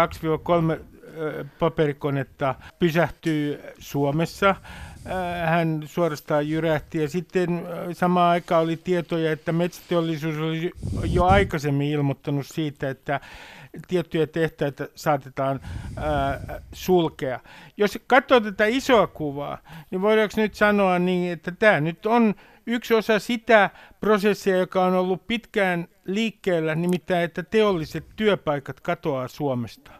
2-3 äh, paperikonetta pysähtyy Suomessa. Äh, hän suorastaan jyrähti ja sitten samaan aikaan oli tietoja, että metsäteollisuus oli jo aikaisemmin ilmoittanut siitä, että tiettyjä tehtäitä saatetaan ää, sulkea. Jos katsoo tätä isoa kuvaa, niin voidaanko nyt sanoa niin, että tämä nyt on yksi osa sitä prosessia, joka on ollut pitkään liikkeellä, nimittäin että teolliset työpaikat katoaa Suomesta.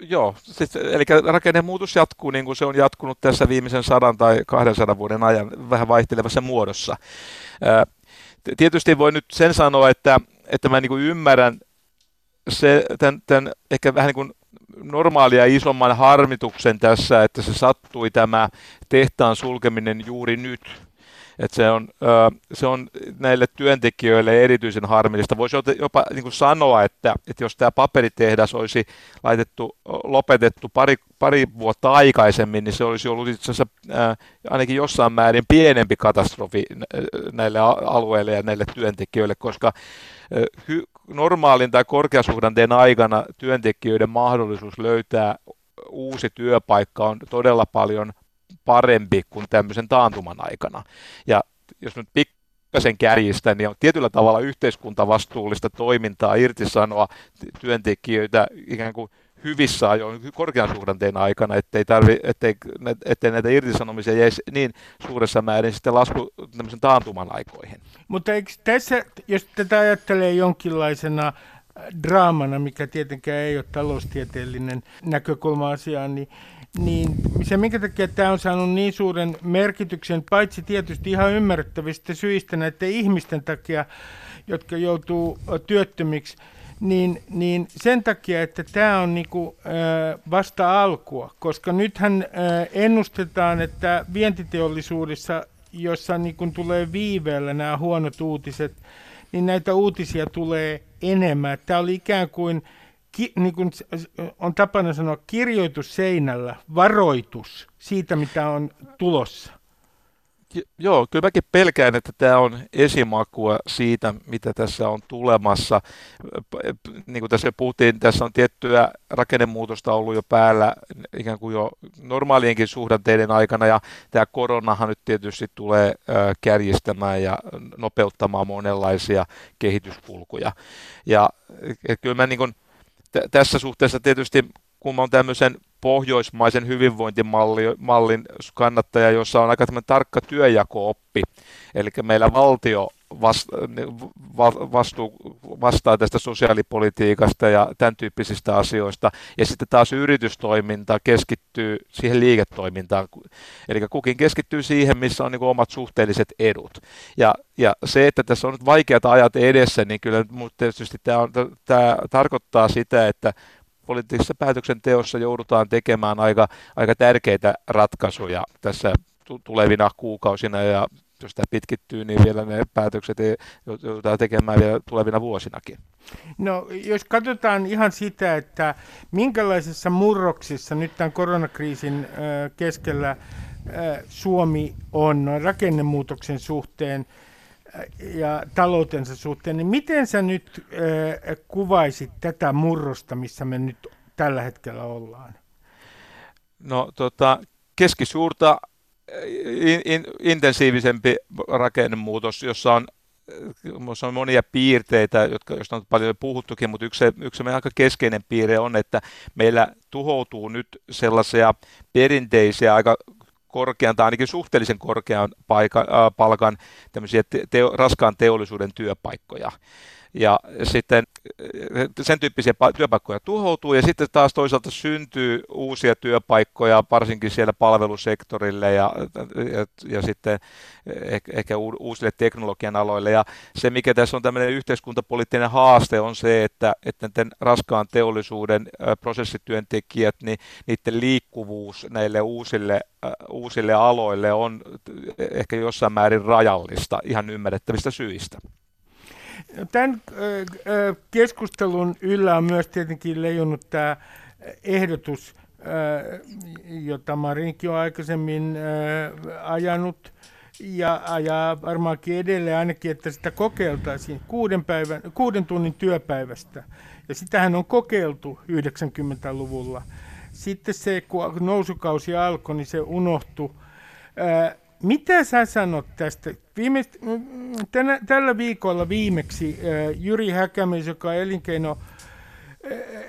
Joo, siis, eli rakennemuutos jatkuu niin kuin se on jatkunut tässä viimeisen sadan tai 200 vuoden ajan vähän vaihtelevassa muodossa. Tietysti voi nyt sen sanoa, että, että mä niin kuin ymmärrän se, tämän, tämän ehkä vähän niin kuin normaalia isomman harmituksen tässä, että se sattui tämä tehtaan sulkeminen juuri nyt. Että se, on, se on näille työntekijöille erityisen harmillista. Voisi jopa niin kuin sanoa, että, että jos tämä paperitehdas olisi laitettu, lopetettu pari, pari vuotta aikaisemmin, niin se olisi ollut itse asiassa ainakin jossain määrin pienempi katastrofi näille alueille ja näille työntekijöille, koska normaalin tai korkeasuhdanteen aikana työntekijöiden mahdollisuus löytää uusi työpaikka on todella paljon parempi kuin tämmöisen taantuman aikana. Ja jos nyt pikkasen kärjistä, niin on tietyllä tavalla yhteiskuntavastuullista toimintaa irtisanoa työntekijöitä ikään kuin hyvissä ajoin korkean suhdanteen aikana, ettei, tarvi, ettei, ettei näitä irtisanomisia jäisi niin suuressa määrin sitten lasku tämmöisen taantuman aikoihin. Mutta eikö tässä, jos tätä ajattelee jonkinlaisena äh, draamana, mikä tietenkään ei ole taloustieteellinen näkökulma asiaan, niin, niin se minkä takia tämä on saanut niin suuren merkityksen, paitsi tietysti ihan ymmärrettävistä syistä näiden ihmisten takia, jotka joutuu työttömiksi, niin, niin sen takia, että tämä on niinku, vasta alkua, koska nythän ennustetaan, että vientiteollisuudessa, jossa niinku tulee viiveellä nämä huonot uutiset, niin näitä uutisia tulee enemmän. Tämä oli ikään kuin, ki, niin kuin on tapana sanoa, kirjoitus seinällä, varoitus siitä, mitä on tulossa. Joo, kyllä mäkin pelkään, että tämä on esimakua siitä, mitä tässä on tulemassa. Niin kuin tässä puhuttiin, tässä on tiettyä rakennemuutosta ollut jo päällä ikään kuin jo normaalienkin suhdanteiden aikana, ja tämä koronahan nyt tietysti tulee kärjistämään ja nopeuttamaan monenlaisia kehityskulkuja. Ja kyllä mä niin kuin, t- tässä suhteessa tietysti, kun mä tämmöisen pohjoismaisen hyvinvointimallin kannattaja, jossa on aika tarkka työjako-oppi. Eli meillä valtio vastuu, vastaa tästä sosiaalipolitiikasta ja tämän tyyppisistä asioista. Ja sitten taas yritystoiminta keskittyy siihen liiketoimintaan. Eli kukin keskittyy siihen, missä on niin omat suhteelliset edut. Ja, ja se, että tässä on nyt vaikeat ajat edessä, niin kyllä tietysti tämä, on, tämä tarkoittaa sitä, että poliittisessa päätöksenteossa joudutaan tekemään aika, aika tärkeitä ratkaisuja tässä tulevina kuukausina ja jos tämä pitkittyy, niin vielä ne päätökset joudutaan tekemään vielä tulevina vuosinakin. No, jos katsotaan ihan sitä, että minkälaisessa murroksissa nyt tämän koronakriisin keskellä Suomi on rakennemuutoksen suhteen ja taloutensa suhteen, niin miten sä nyt kuvaisit tätä murrosta, missä me nyt tällä hetkellä ollaan? No tota, keskisuurta in, in, intensiivisempi rakennemuutos, jossa on, on monia piirteitä, jotka, joista on paljon puhuttukin, mutta yksi, yksi meidän aika keskeinen piirre on, että meillä tuhoutuu nyt sellaisia perinteisiä, aika korkean tai ainakin suhteellisen korkean paikan, äh, palkan tämmöisiä te, te, raskaan teollisuuden työpaikkoja ja sitten eh, sen tyyppisiä työpaikkoja tuhoutuu ja sitten taas toisaalta syntyy uusia työpaikkoja, varsinkin siellä palvelusektorille ja, ja, ja sitten ehkä, ehkä uusille teknologian aloille. Ja se, mikä tässä on tämmöinen yhteiskuntapoliittinen haaste, on se, että, että näiden raskaan teollisuuden prosessityöntekijät, niin niiden liikkuvuus näille uusille, uusille aloille on ehkä jossain määrin rajallista ihan ymmärrettävistä syistä. Tämän keskustelun yllä on myös tietenkin leijunut tämä ehdotus, jota Marinkin on aikaisemmin ajanut ja ajaa varmaankin edelleen ainakin, että sitä kokeiltaisiin kuuden, päivän, kuuden tunnin työpäivästä. Ja sitähän on kokeiltu 90-luvulla. Sitten se, kun nousukausi alkoi, niin se unohtui. Mitä sä sanot tästä? Viime, tänä, tällä viikolla viimeksi äh, Jyri Häkämies, joka on elinkeino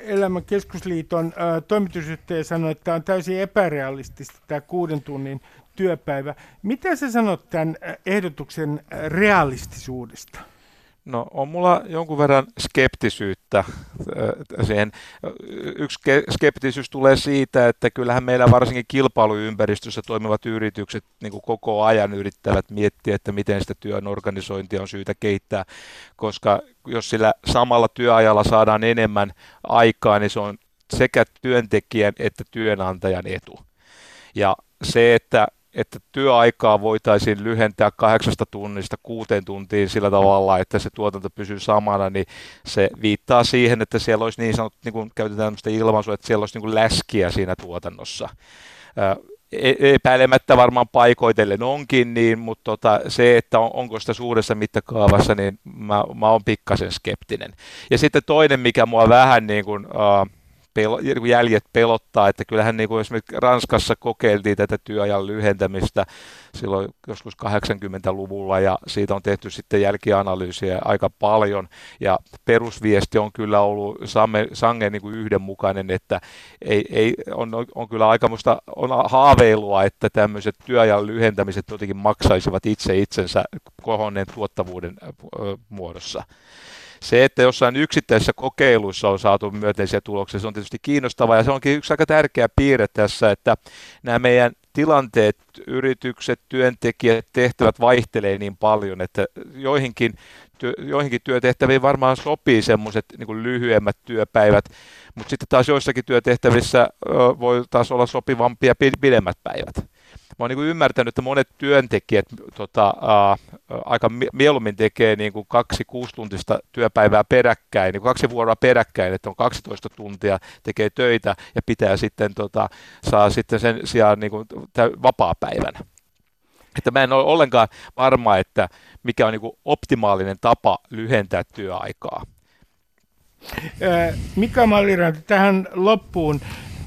elämän keskusliiton äh, toimitusjohtaja sanoi, että tämä on täysin epärealistista tämä kuuden tunnin työpäivä. Mitä sä sanot tämän ehdotuksen realistisuudesta? No on mulla jonkun verran skeptisyyttä äh, siihen. Yksi skeptisyys tulee siitä, että kyllähän meillä varsinkin kilpailuympäristössä toimivat yritykset niin kuin koko ajan yrittävät miettiä, että miten sitä työn organisointia on syytä kehittää, koska jos sillä samalla työajalla saadaan enemmän aikaa, niin se on sekä työntekijän että työnantajan etu. Ja se, että että työaikaa voitaisiin lyhentää kahdeksasta tunnista kuuteen tuntiin sillä tavalla, että se tuotanto pysyy samana, niin se viittaa siihen, että siellä olisi niin sanottu, niin kuin käytetään tämmöistä ilmaisua, että siellä olisi niin kuin läskiä siinä tuotannossa. E-, epäilemättä varmaan paikoitellen onkin, niin, mutta tota, se, että on, onko sitä suuressa mittakaavassa, niin mä, mä oon pikkasen skeptinen. Ja sitten toinen, mikä mua vähän niin kuin, uh, pelo, jäljet pelottaa, että kyllähän niin kuin esimerkiksi Ranskassa kokeiltiin tätä työajan lyhentämistä silloin joskus 80-luvulla ja siitä on tehty sitten jälkianalyysiä aika paljon ja perusviesti on kyllä ollut samme, sangen niin kuin yhdenmukainen, että ei, ei, on, on kyllä aikamoista on haaveilua, että tämmöiset työajan lyhentämiset jotenkin maksaisivat itse itsensä kohonneen tuottavuuden muodossa. Se, että jossain yksittäisissä kokeiluissa on saatu myönteisiä tuloksia, se on tietysti kiinnostavaa. Ja se onkin yksi aika tärkeä piirre tässä, että nämä meidän tilanteet, yritykset, työntekijät, tehtävät vaihtelee niin paljon, että joihinkin, työ, joihinkin työtehtäviin varmaan sopii semmoiset niin lyhyemmät työpäivät, mutta sitten taas joissakin työtehtävissä voi taas olla sopivampia pidemmät päivät mä oon niin ymmärtänyt, että monet työntekijät tota, ää, aika mieluummin tekee niin kuin kaksi kuusituntista työpäivää peräkkäin, niin kuin kaksi vuoroa peräkkäin, että on 12 tuntia, tekee töitä ja pitää sitten, tota, saa sitten sen sijaan niin kuin vapaa-päivän. Että mä en ole ollenkaan varma, että mikä on niin kuin optimaalinen tapa lyhentää työaikaa. Mika Malliranta, tähän loppuun.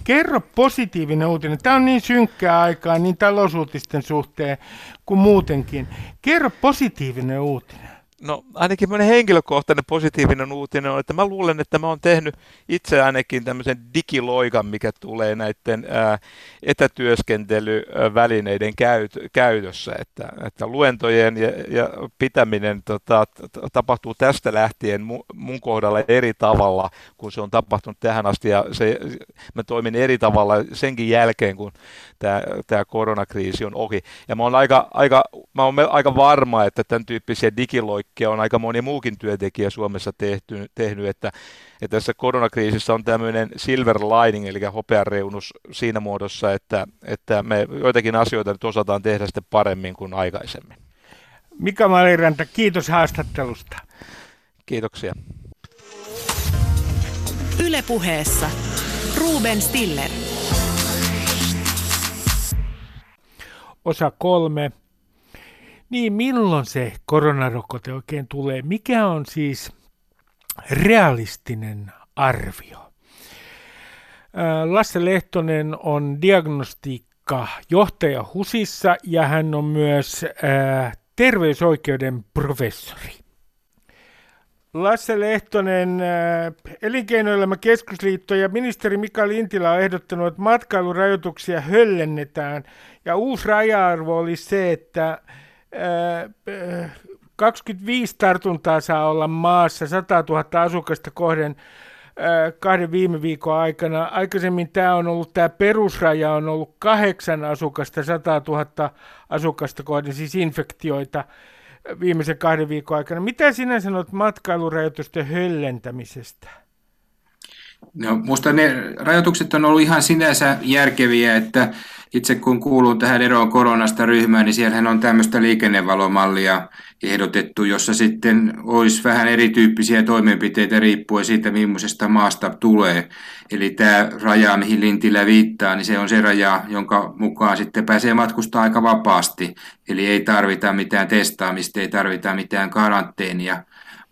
Kerro positiivinen uutinen. Tämä on niin synkkää aikaa niin talousuutisten suhteen kuin muutenkin. Kerro positiivinen uutinen. No ainakin monen henkilökohtainen positiivinen uutinen on, että mä luulen, että mä oon tehnyt itse ainakin tämmöisen digiloikan, mikä tulee näiden ää, etätyöskentelyvälineiden käyt, käytössä, että, että luentojen ja, ja pitäminen tota, tapahtuu tästä lähtien mun, mun kohdalla eri tavalla kuin se on tapahtunut tähän asti. Ja se, mä toimin eri tavalla senkin jälkeen, kun tämä, tämä koronakriisi on ohi. Ja mä oon aika, aika, mä oon aika varma, että tämän tyyppisiä digiloikkia on aika moni muukin työntekijä Suomessa tehty, tehnyt, että, että tässä koronakriisissä on tämmöinen silver lining, eli hopeareunus siinä muodossa, että, että me joitakin asioita nyt osataan tehdä sitten paremmin kuin aikaisemmin. Mika Maliranta, kiitos haastattelusta. Kiitoksia. Ylepuheessa Ruben Stiller. Osa kolme. Niin, milloin se koronarokote oikein tulee? Mikä on siis realistinen arvio? Lasse Lehtonen on diagnostiikka johtaja HUSissa ja hän on myös terveysoikeuden professori. Lasse Lehtonen, Elinkeinoelämän keskusliitto ja ministeri Mika Lintilä on ehdottanut, että matkailurajoituksia höllennetään. Ja uusi raja-arvo oli se, että 25 tartuntaa saa olla maassa, 100 000 asukasta kohden kahden viime viikon aikana. Aikaisemmin tämä on ollut, tämä perusraja on ollut kahdeksan asukasta, 100 000 asukasta kohden, siis infektioita viimeisen kahden viikon aikana. Mitä sinä sanot matkailurajoitusten höllentämisestä? No, minusta ne rajoitukset on ollut ihan sinänsä järkeviä, että itse kun kuuluu tähän eroon koronasta ryhmään, niin siellähän on tämmöistä liikennevalomallia ehdotettu, jossa sitten olisi vähän erityyppisiä toimenpiteitä riippuen siitä, millaisesta maasta tulee. Eli tämä raja, mihin Lintilä viittaa, niin se on se raja, jonka mukaan sitten pääsee matkustaa aika vapaasti. Eli ei tarvita mitään testaamista, ei tarvita mitään karanteenia.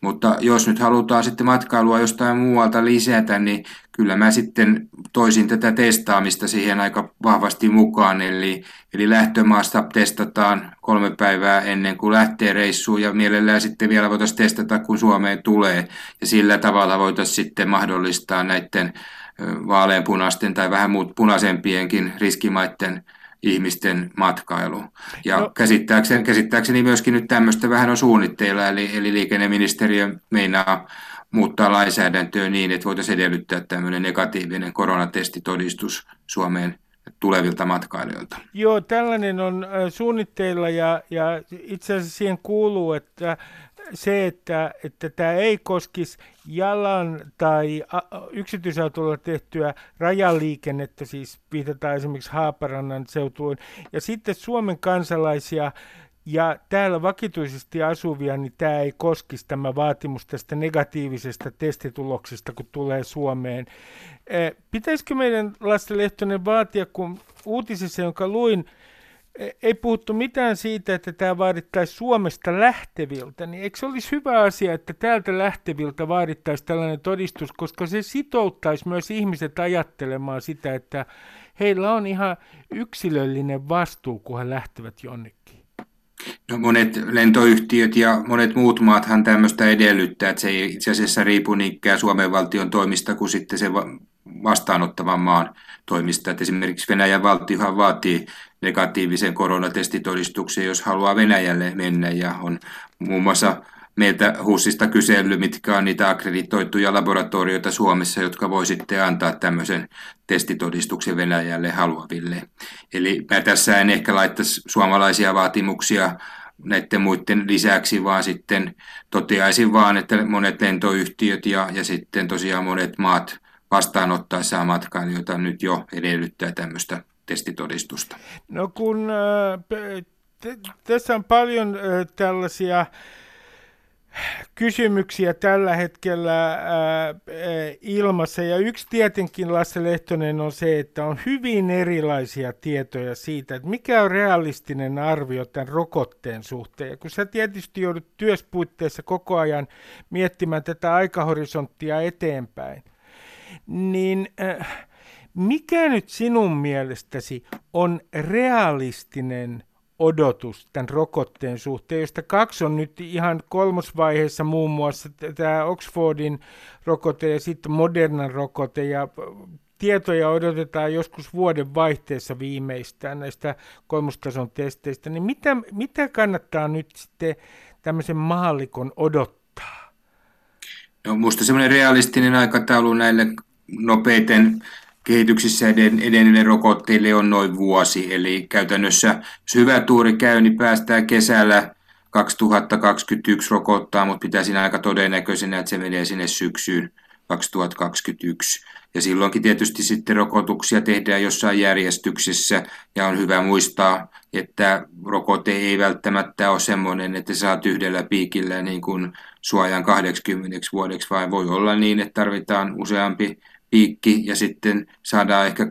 Mutta jos nyt halutaan sitten matkailua jostain muualta lisätä, niin kyllä mä sitten toisin tätä testaamista siihen aika vahvasti mukaan. Eli, eli lähtömaasta testataan kolme päivää ennen kuin lähtee reissuun ja mielellään sitten vielä voitaisiin testata, kun Suomeen tulee. Ja sillä tavalla voitaisiin sitten mahdollistaa näiden vaaleanpunaisten tai vähän muut punaisempienkin riskimaiden ihmisten matkailu. Ja no. käsittääkseni, käsittääkseni myöskin nyt tämmöistä vähän on suunnitteilla, eli, eli liikenneministeriö meinaa muuttaa lainsäädäntöä niin, että voitaisiin edellyttää tämmöinen negatiivinen koronatestitodistus Suomeen tulevilta matkailijoilta. Joo, tällainen on suunnitteilla ja, ja itse asiassa siihen kuuluu, että se, että, että tämä ei koskisi jalan tai yksityisautolla tehtyä rajaliikennettä, siis viitataan esimerkiksi Haaparannan seutuun, ja sitten Suomen kansalaisia ja täällä vakituisesti asuvia, niin tämä ei koskisi tämä vaatimus tästä negatiivisesta testituloksesta, kun tulee Suomeen. Pitäisikö meidän Lasse Lehtonen vaatia, kun uutisissa, jonka luin, ei puhuttu mitään siitä, että tämä vaadittaisi Suomesta lähteviltä, niin eikö se olisi hyvä asia, että täältä lähteviltä vaadittaisi tällainen todistus, koska se sitouttaisi myös ihmiset ajattelemaan sitä, että heillä on ihan yksilöllinen vastuu, kun he lähtevät jonnekin. No monet lentoyhtiöt ja monet muut maathan tämmöistä edellyttää, että se ei itse asiassa riipu niinkään Suomen valtion toimista kuin sitten se vastaanottavan maan toimista. Että esimerkiksi Venäjän valtiohan vaatii negatiivisen koronatestitodistuksen, jos haluaa Venäjälle mennä ja on muun muassa meiltä HUSista kysely, mitkä on niitä akkreditoituja laboratorioita Suomessa, jotka voi sitten antaa tämmöisen testitodistuksen Venäjälle haluaville. Eli mä tässä en ehkä laittaisi suomalaisia vaatimuksia näiden muiden lisäksi, vaan sitten toteaisin vaan, että monet lentoyhtiöt ja, ja sitten tosiaan monet maat vastaanottaessaan matkailijoita nyt jo edellyttää tämmöistä testitodistusta? No kun äh, tässä on paljon äh, tällaisia kysymyksiä tällä hetkellä äh, ilmassa. Ja yksi tietenkin, Lasse Lehtonen, on se, että on hyvin erilaisia tietoja siitä, että mikä on realistinen arvio tämän rokotteen suhteen. Ja kun sä tietysti joudut työspuitteissa koko ajan miettimään tätä aikahorisonttia eteenpäin, niin... Äh, mikä nyt sinun mielestäsi on realistinen odotus tämän rokotteen suhteen, josta kaksi on nyt ihan kolmosvaiheessa muun muassa tämä Oxfordin rokote ja sitten Modernan rokote ja tietoja odotetaan joskus vuoden vaihteessa viimeistään näistä kolmostason testeistä, niin mitä, mitä kannattaa nyt sitten tämmöisen maallikon odottaa? No, musta semmoinen realistinen aikataulu näille nopeiten kehityksissä edenneille rokotteille on noin vuosi. Eli käytännössä, jos hyvä tuuri käy, niin päästään kesällä 2021 rokottaa, mutta pitäisi aika todennäköisenä, että se menee sinne syksyyn 2021. Ja silloinkin tietysti sitten rokotuksia tehdään jossain järjestyksessä ja on hyvä muistaa, että rokote ei välttämättä ole semmoinen, että saa yhdellä piikillä niin kuin suojan 80 vuodeksi, vaan voi olla niin, että tarvitaan useampi piikki ja sitten saadaan ehkä 6-70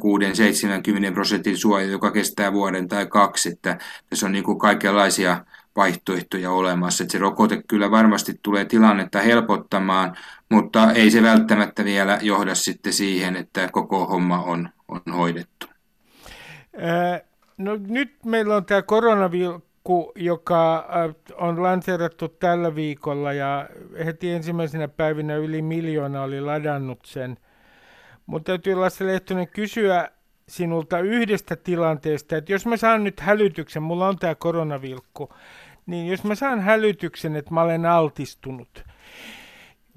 prosentin suoja, joka kestää vuoden tai kaksi. Että tässä on niin kuin kaikenlaisia vaihtoehtoja olemassa. Että se rokote kyllä varmasti tulee tilannetta helpottamaan, mutta ei se välttämättä vielä johda sitten siihen, että koko homma on, on hoidettu. no nyt meillä on tämä koronavilkku, joka on lanseerattu tällä viikolla ja heti ensimmäisenä päivinä yli miljoona oli ladannut sen. Mutta täytyy Lasse Lehtonen kysyä sinulta yhdestä tilanteesta, että jos mä saan nyt hälytyksen, mulla on tämä koronavilkku, niin jos mä saan hälytyksen, että mä olen altistunut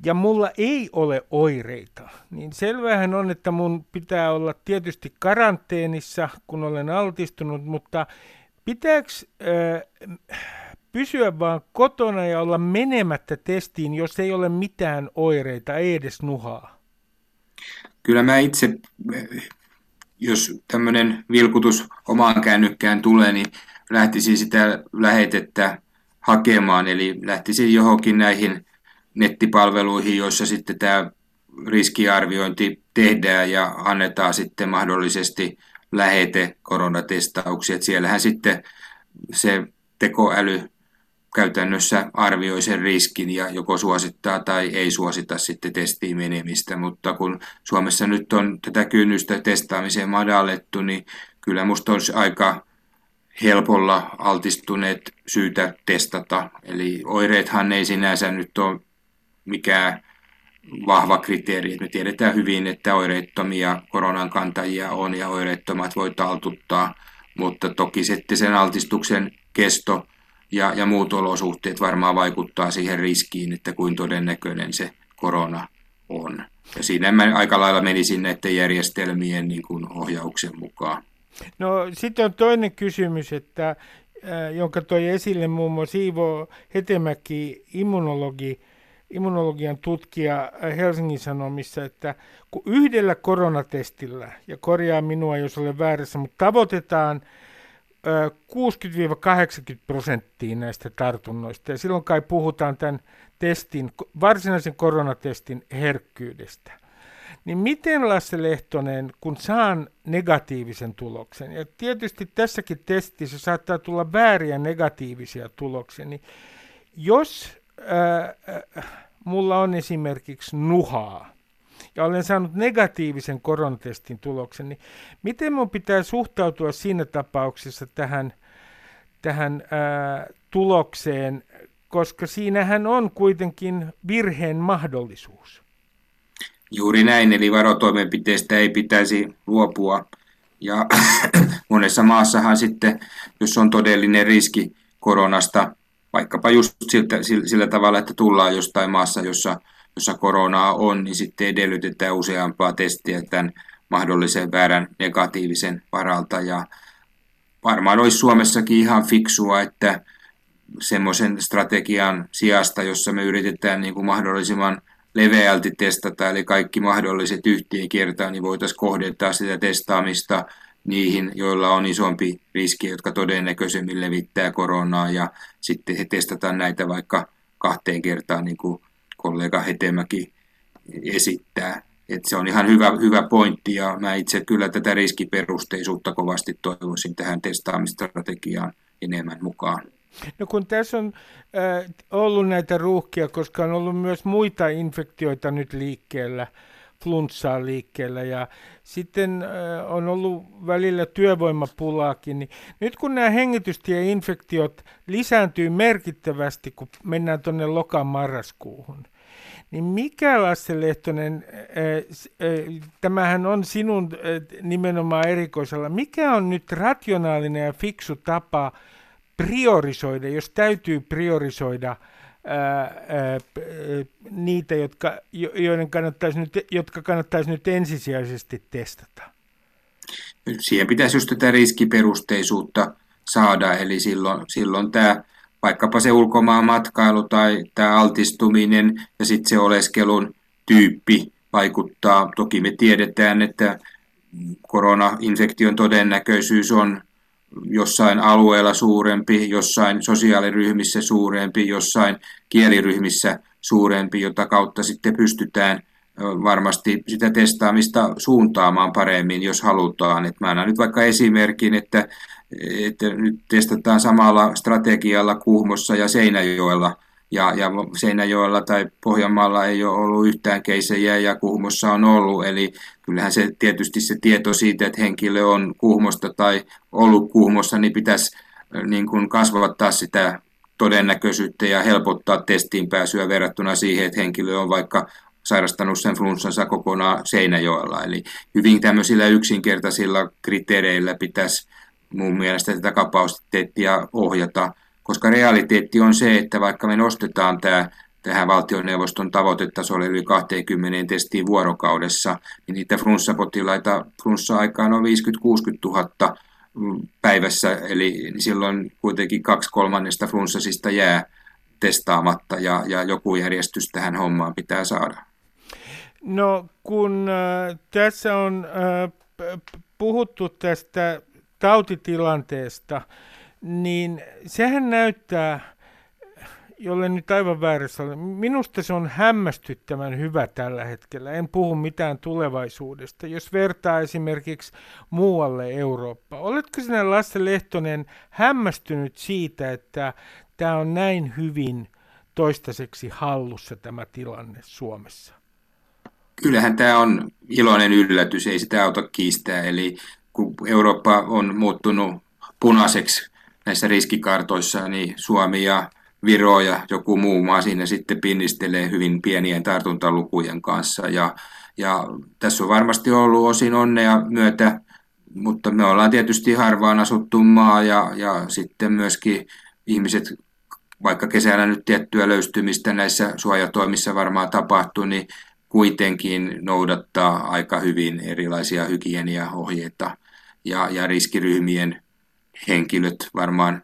ja mulla ei ole oireita, niin selvähän on, että mun pitää olla tietysti karanteenissa, kun olen altistunut, mutta pitääkö äh, pysyä vaan kotona ja olla menemättä testiin, jos ei ole mitään oireita, ei edes nuhaa? Kyllä mä itse, jos tämmöinen vilkutus omaan kännykkään tulee, niin lähtisin sitä lähetettä hakemaan, eli lähtisin johonkin näihin nettipalveluihin, joissa sitten tämä riskiarviointi tehdään ja annetaan sitten mahdollisesti lähete koronatestauksia. Siellähän sitten se tekoäly käytännössä arvioi sen riskin ja joko suosittaa tai ei suosita sitten testiin menemistä, mutta kun Suomessa nyt on tätä kynnystä testaamiseen madallettu, niin kyllä musta olisi aika helpolla altistuneet syytä testata. Eli oireethan ei sinänsä nyt ole mikään vahva kriteeri. Me tiedetään hyvin, että oireettomia koronan kantajia on ja oireettomat voi taltuttaa, mutta toki sitten sen altistuksen kesto ja, ja muut olosuhteet varmaan vaikuttaa siihen riskiin, että kuin todennäköinen se korona on. Ja siinä mä aika lailla menisin näiden järjestelmien niin kuin ohjauksen mukaan. No sitten on toinen kysymys, että, äh, jonka toi esille muun muassa Iivo Hetemäki, immunologi, immunologian tutkija Helsingin Sanomissa, että kun yhdellä koronatestillä, ja korjaa minua jos olen väärässä, mutta tavoitetaan 60-80 prosenttia näistä tartunnoista, ja silloin kai puhutaan tämän testin, varsinaisen koronatestin herkkyydestä. Niin miten Lasse Lehtonen, kun saan negatiivisen tuloksen, ja tietysti tässäkin testissä saattaa tulla vääriä negatiivisia tuloksia, niin jos ää, mulla on esimerkiksi nuhaa, ja olen saanut negatiivisen koronatestin tuloksen, niin miten minun pitää suhtautua siinä tapauksessa tähän, tähän ää, tulokseen, koska siinähän on kuitenkin virheen mahdollisuus. Juuri näin, eli varotoimenpiteistä ei pitäisi luopua. Ja monessa maassahan sitten, jos on todellinen riski koronasta, vaikkapa just siltä, sillä tavalla, että tullaan jostain maassa, jossa, jossa koronaa on, niin sitten edellytetään useampaa testiä tämän mahdollisen väärän negatiivisen varalta. Ja varmaan olisi Suomessakin ihan fiksua, että semmoisen strategian sijasta, jossa me yritetään niin kuin mahdollisimman – leveälti testata, eli kaikki mahdolliset yhteen kertaan, niin voitaisiin kohdentaa sitä testaamista niihin, joilla on isompi riski, jotka todennäköisemmin levittää koronaa, ja sitten he testataan näitä vaikka kahteen kertaan, niin kuin kollega Hetemäki esittää. Et se on ihan hyvä, hyvä pointti, ja mä itse kyllä tätä riskiperusteisuutta kovasti toivoisin tähän testaamistrategiaan enemmän mukaan. No kun tässä on äh, ollut näitä ruuhkia, koska on ollut myös muita infektioita nyt liikkeellä, flunssaa liikkeellä ja sitten äh, on ollut välillä työvoimapulaakin. Niin nyt kun nämä hengitystieinfektiot lisääntyy merkittävästi, kun mennään tuonne lokan marraskuuhun, niin mikä Lasse Lehtonen, tämähän on sinun nimenomaan erikoisella, mikä on nyt rationaalinen ja fiksu tapa priorisoida, jos täytyy priorisoida niitä, jotka, joiden kannattaisi nyt, jotka kannattaisi nyt ensisijaisesti testata? Siihen pitäisi just tätä riskiperusteisuutta saada, eli silloin, silloin tämä vaikkapa se ulkomaan matkailu tai tämä altistuminen ja sitten se oleskelun tyyppi vaikuttaa. Toki me tiedetään, että koronainfektion todennäköisyys on jossain alueella suurempi, jossain sosiaaliryhmissä suurempi, jossain kieliryhmissä suurempi, jota kautta sitten pystytään varmasti sitä testaamista suuntaamaan paremmin, jos halutaan. Et mä annan nyt vaikka esimerkin, että, että nyt testataan samalla strategialla Kuhmossa ja Seinäjoella, ja, ja Seinäjoella tai Pohjanmaalla ei ole ollut yhtään keisejä ja Kuhmossa on ollut, eli kyllähän se tietysti se tieto siitä, että henkilö on Kuhmosta tai ollut Kuhmossa, niin pitäisi niin kuin kasvattaa sitä todennäköisyyttä ja helpottaa testiin pääsyä verrattuna siihen, että henkilö on vaikka sairastanut sen flunssansa kokonaan Seinäjoella. Eli hyvin tämmöisillä yksinkertaisilla kriteereillä pitäisi mun mielestä tätä kapasiteettia ohjata, koska realiteetti on se, että vaikka me nostetaan tämä tähän valtioneuvoston tavoitetasolle yli 20 testiin vuorokaudessa, niin niitä flunssapotilaita flunssa-aikaan on 50-60 000 päivässä, eli silloin kuitenkin kaksi kolmannesta flunssasista jää testaamatta ja, ja joku järjestys tähän hommaan pitää saada. No kun äh, tässä on äh, puhuttu tästä tautitilanteesta, niin sehän näyttää, jolle nyt aivan väärässä ole, minusta se on hämmästyttävän hyvä tällä hetkellä. En puhu mitään tulevaisuudesta. Jos vertaa esimerkiksi muualle Eurooppaan, oletko sinä Lasse Lehtonen hämmästynyt siitä, että tämä on näin hyvin toistaiseksi hallussa tämä tilanne Suomessa? Kyllähän tämä on iloinen yllätys, ei sitä auta kiistää. Eli kun Eurooppa on muuttunut punaiseksi näissä riskikartoissa, niin Suomi ja Viro ja joku muu maa siinä sitten pinnistelee hyvin pienien tartuntalukujen kanssa. Ja, ja tässä on varmasti ollut osin onnea myötä, mutta me ollaan tietysti harvaan asuttu maa ja, ja sitten myöskin ihmiset, vaikka kesällä nyt tiettyä löystymistä näissä suojatoimissa varmaan tapahtuu, niin kuitenkin noudattaa aika hyvin erilaisia hygieniaohjeita ja, ja riskiryhmien henkilöt varmaan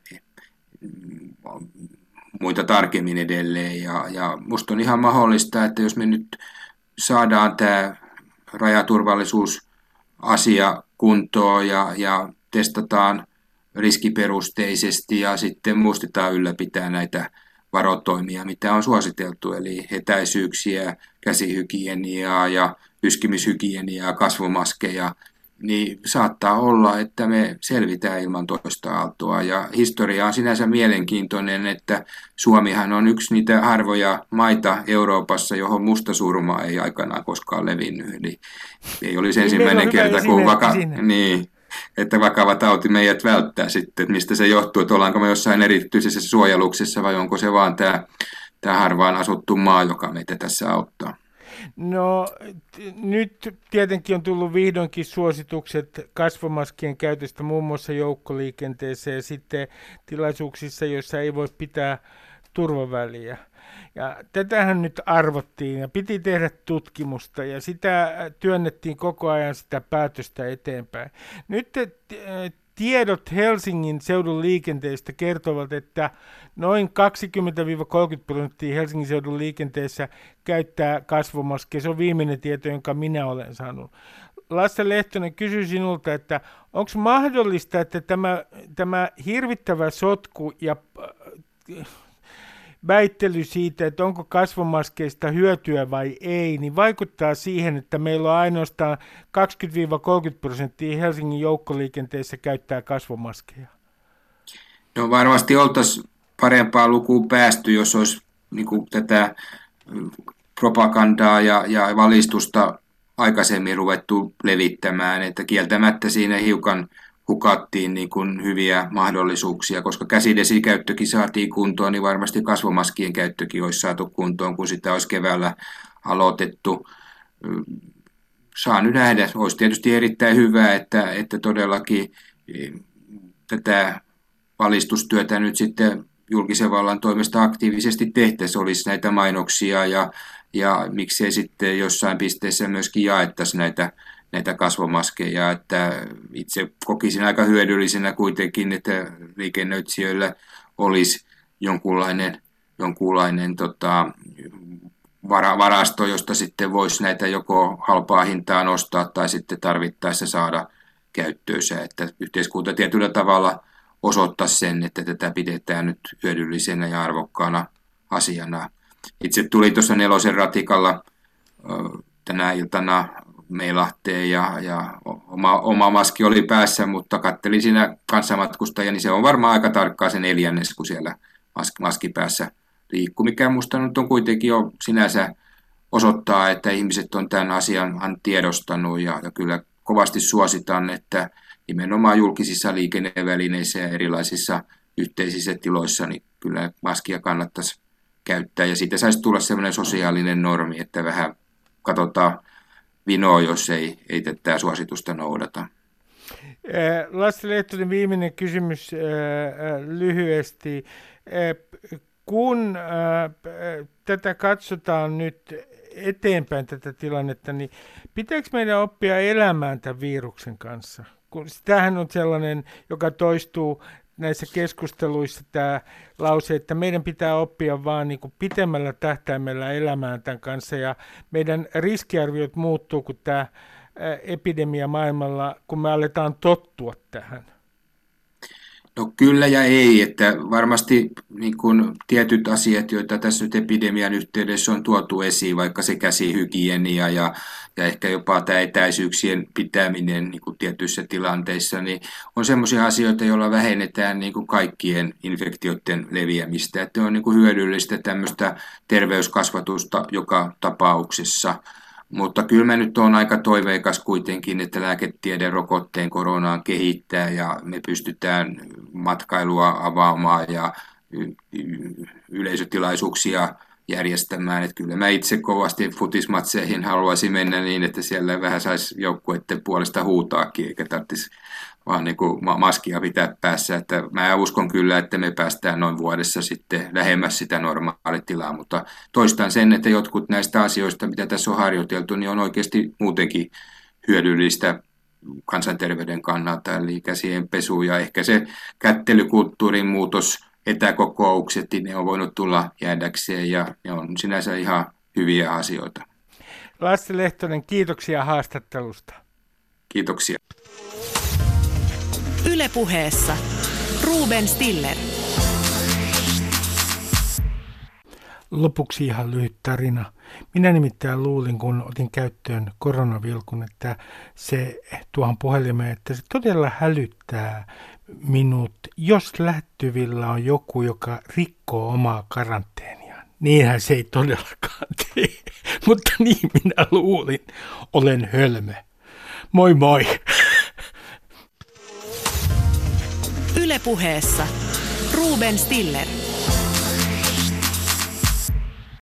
muita tarkemmin edelleen. Ja, ja musta on ihan mahdollista, että jos me nyt saadaan tämä rajaturvallisuusasia kuntoon ja, ja testataan riskiperusteisesti ja sitten muistetaan ylläpitää näitä varotoimia, mitä on suositeltu, eli etäisyyksiä, käsihygieniaa ja yskimishygieniaa, kasvomaskeja, niin saattaa olla, että me selvitään ilman toista aaltoa. Ja historia on sinänsä mielenkiintoinen, että Suomihan on yksi niitä harvoja maita Euroopassa, johon mustasurma ei aikanaan koskaan levinnyt. Eli ei olisi niin, ensimmäinen kerta, kun vaka... Niin, että vakava tauti meidät välttää sitten, että mistä se johtuu, että ollaanko me jossain erityisessä suojeluksessa vai onko se vaan tämä, tämä harvaan asuttu maa, joka meitä tässä auttaa. No t- nyt tietenkin on tullut vihdoinkin suositukset kasvomaskien käytöstä muun muassa joukkoliikenteeseen ja sitten tilaisuuksissa, joissa ei voi pitää turvaväliä. Ja tätähän nyt arvottiin ja piti tehdä tutkimusta ja sitä työnnettiin koko ajan sitä päätöstä eteenpäin. Nyt tiedot Helsingin seudun liikenteestä kertovat, että noin 20-30 prosenttia Helsingin seudun liikenteessä käyttää kasvomaskeja. Se on viimeinen tieto, jonka minä olen saanut. Lasse Lehtonen kysyi sinulta, että onko mahdollista, että tämä, tämä hirvittävä sotku ja väittely siitä, että onko kasvomaskeista hyötyä vai ei, niin vaikuttaa siihen, että meillä on ainoastaan 20-30 prosenttia Helsingin joukkoliikenteessä käyttää kasvomaskeja. No varmasti oltaisiin parempaa lukuun päästy, jos olisi niin kuin, tätä propagandaa ja, ja valistusta aikaisemmin ruvettu levittämään, että kieltämättä siinä hiukan hukattiin niin kuin hyviä mahdollisuuksia, koska käsidesikäyttökin saatiin kuntoon, niin varmasti kasvomaskien käyttökin olisi saatu kuntoon, kun sitä olisi keväällä aloitettu. Saa nyt nähdä, olisi tietysti erittäin hyvä, että, että todellakin eh, tätä valistustyötä nyt sitten julkisen vallan toimesta aktiivisesti tehtäisiin, olisi näitä mainoksia ja, ja miksei sitten jossain pisteessä myöskin jaettaisiin näitä, näitä kasvomaskeja, että itse kokisin aika hyödyllisenä kuitenkin, että liikennöitsijöillä olisi jonkunlainen, jonkunlainen tota, varasto, josta sitten voisi näitä joko halpaa hintaa nostaa tai sitten tarvittaessa saada käyttöönsä, että yhteiskunta tietyllä tavalla osoittaa sen, että tätä pidetään nyt hyödyllisenä ja arvokkaana asiana. Itse tuli tuossa nelosen ratikalla tänä iltana meilahteen ja, ja oma, oma maski oli päässä, mutta kattelin siinä kanssamatkustaja, niin se on varmaan aika tarkkaa se neljännes, kun siellä maski, maski päässä liikkuu, mikä minusta nyt on kuitenkin jo sinänsä osoittaa, että ihmiset on tämän asian tiedostanut ja, ja kyllä kovasti suositan, että nimenomaan julkisissa liikennevälineissä ja erilaisissa yhteisissä tiloissa, niin kyllä maskia kannattaisi käyttää. Ja siitä saisi tulla sellainen sosiaalinen normi, että vähän katsotaan vinoa, jos ei, ei tätä suositusta noudata. Lassi Lehtonen, viimeinen kysymys lyhyesti. Kun tätä katsotaan nyt eteenpäin tätä tilannetta, niin pitääkö meidän oppia elämään tämän viruksen kanssa? kun tämähän on sellainen, joka toistuu näissä keskusteluissa tämä lause, että meidän pitää oppia vaan niin kuin pitemmällä tähtäimellä elämään tämän kanssa ja meidän riskiarviot muuttuu, kun tämä epidemia maailmalla, kun me aletaan tottua tähän. No kyllä ja ei, että varmasti niin kuin tietyt asiat, joita tässä nyt epidemian yhteydessä on tuotu esiin, vaikka se käsihygienia ja, ja ehkä jopa tämä etäisyyksien pitäminen niin kuin tietyissä tilanteissa, niin on sellaisia asioita, joilla vähennetään niin kuin kaikkien infektioiden leviämistä. Että on niin kuin hyödyllistä tämmöistä terveyskasvatusta joka tapauksessa – mutta kyllä mä nyt on aika toiveikas kuitenkin, että lääketiede rokotteen koronaan kehittää ja me pystytään matkailua avaamaan ja yleisötilaisuuksia järjestämään. Että kyllä mä itse kovasti futismatseihin haluaisin mennä niin, että siellä vähän saisi joukkueiden puolesta huutaakin, eikä tarvitsisi vaan niin kuin maskia pitää päässä. Että mä uskon kyllä, että me päästään noin vuodessa sitten lähemmäs sitä normaalitilaa, mutta toistan sen, että jotkut näistä asioista, mitä tässä on harjoiteltu, niin on oikeasti muutenkin hyödyllistä kansanterveyden kannalta, eli käsien pesu ja ehkä se kättelykulttuurin muutos, etäkokoukset, niin ne on voinut tulla jäädäkseen ja ne on sinänsä ihan hyviä asioita. Lassi Lehtonen, kiitoksia haastattelusta. Kiitoksia. Ylepuheessa Ruben Stiller. Lopuksi ihan lyhyt tarina. Minä nimittäin luulin, kun otin käyttöön koronavilkun, että se tuohon puhelimeen, että se todella hälyttää minut, jos lähtyvillä on joku, joka rikkoo omaa karanteeniaan. Niinhän se ei todellakaan tee, mutta niin minä luulin. Olen hölmö. Moi moi! Ylepuheessa Ruben Stiller.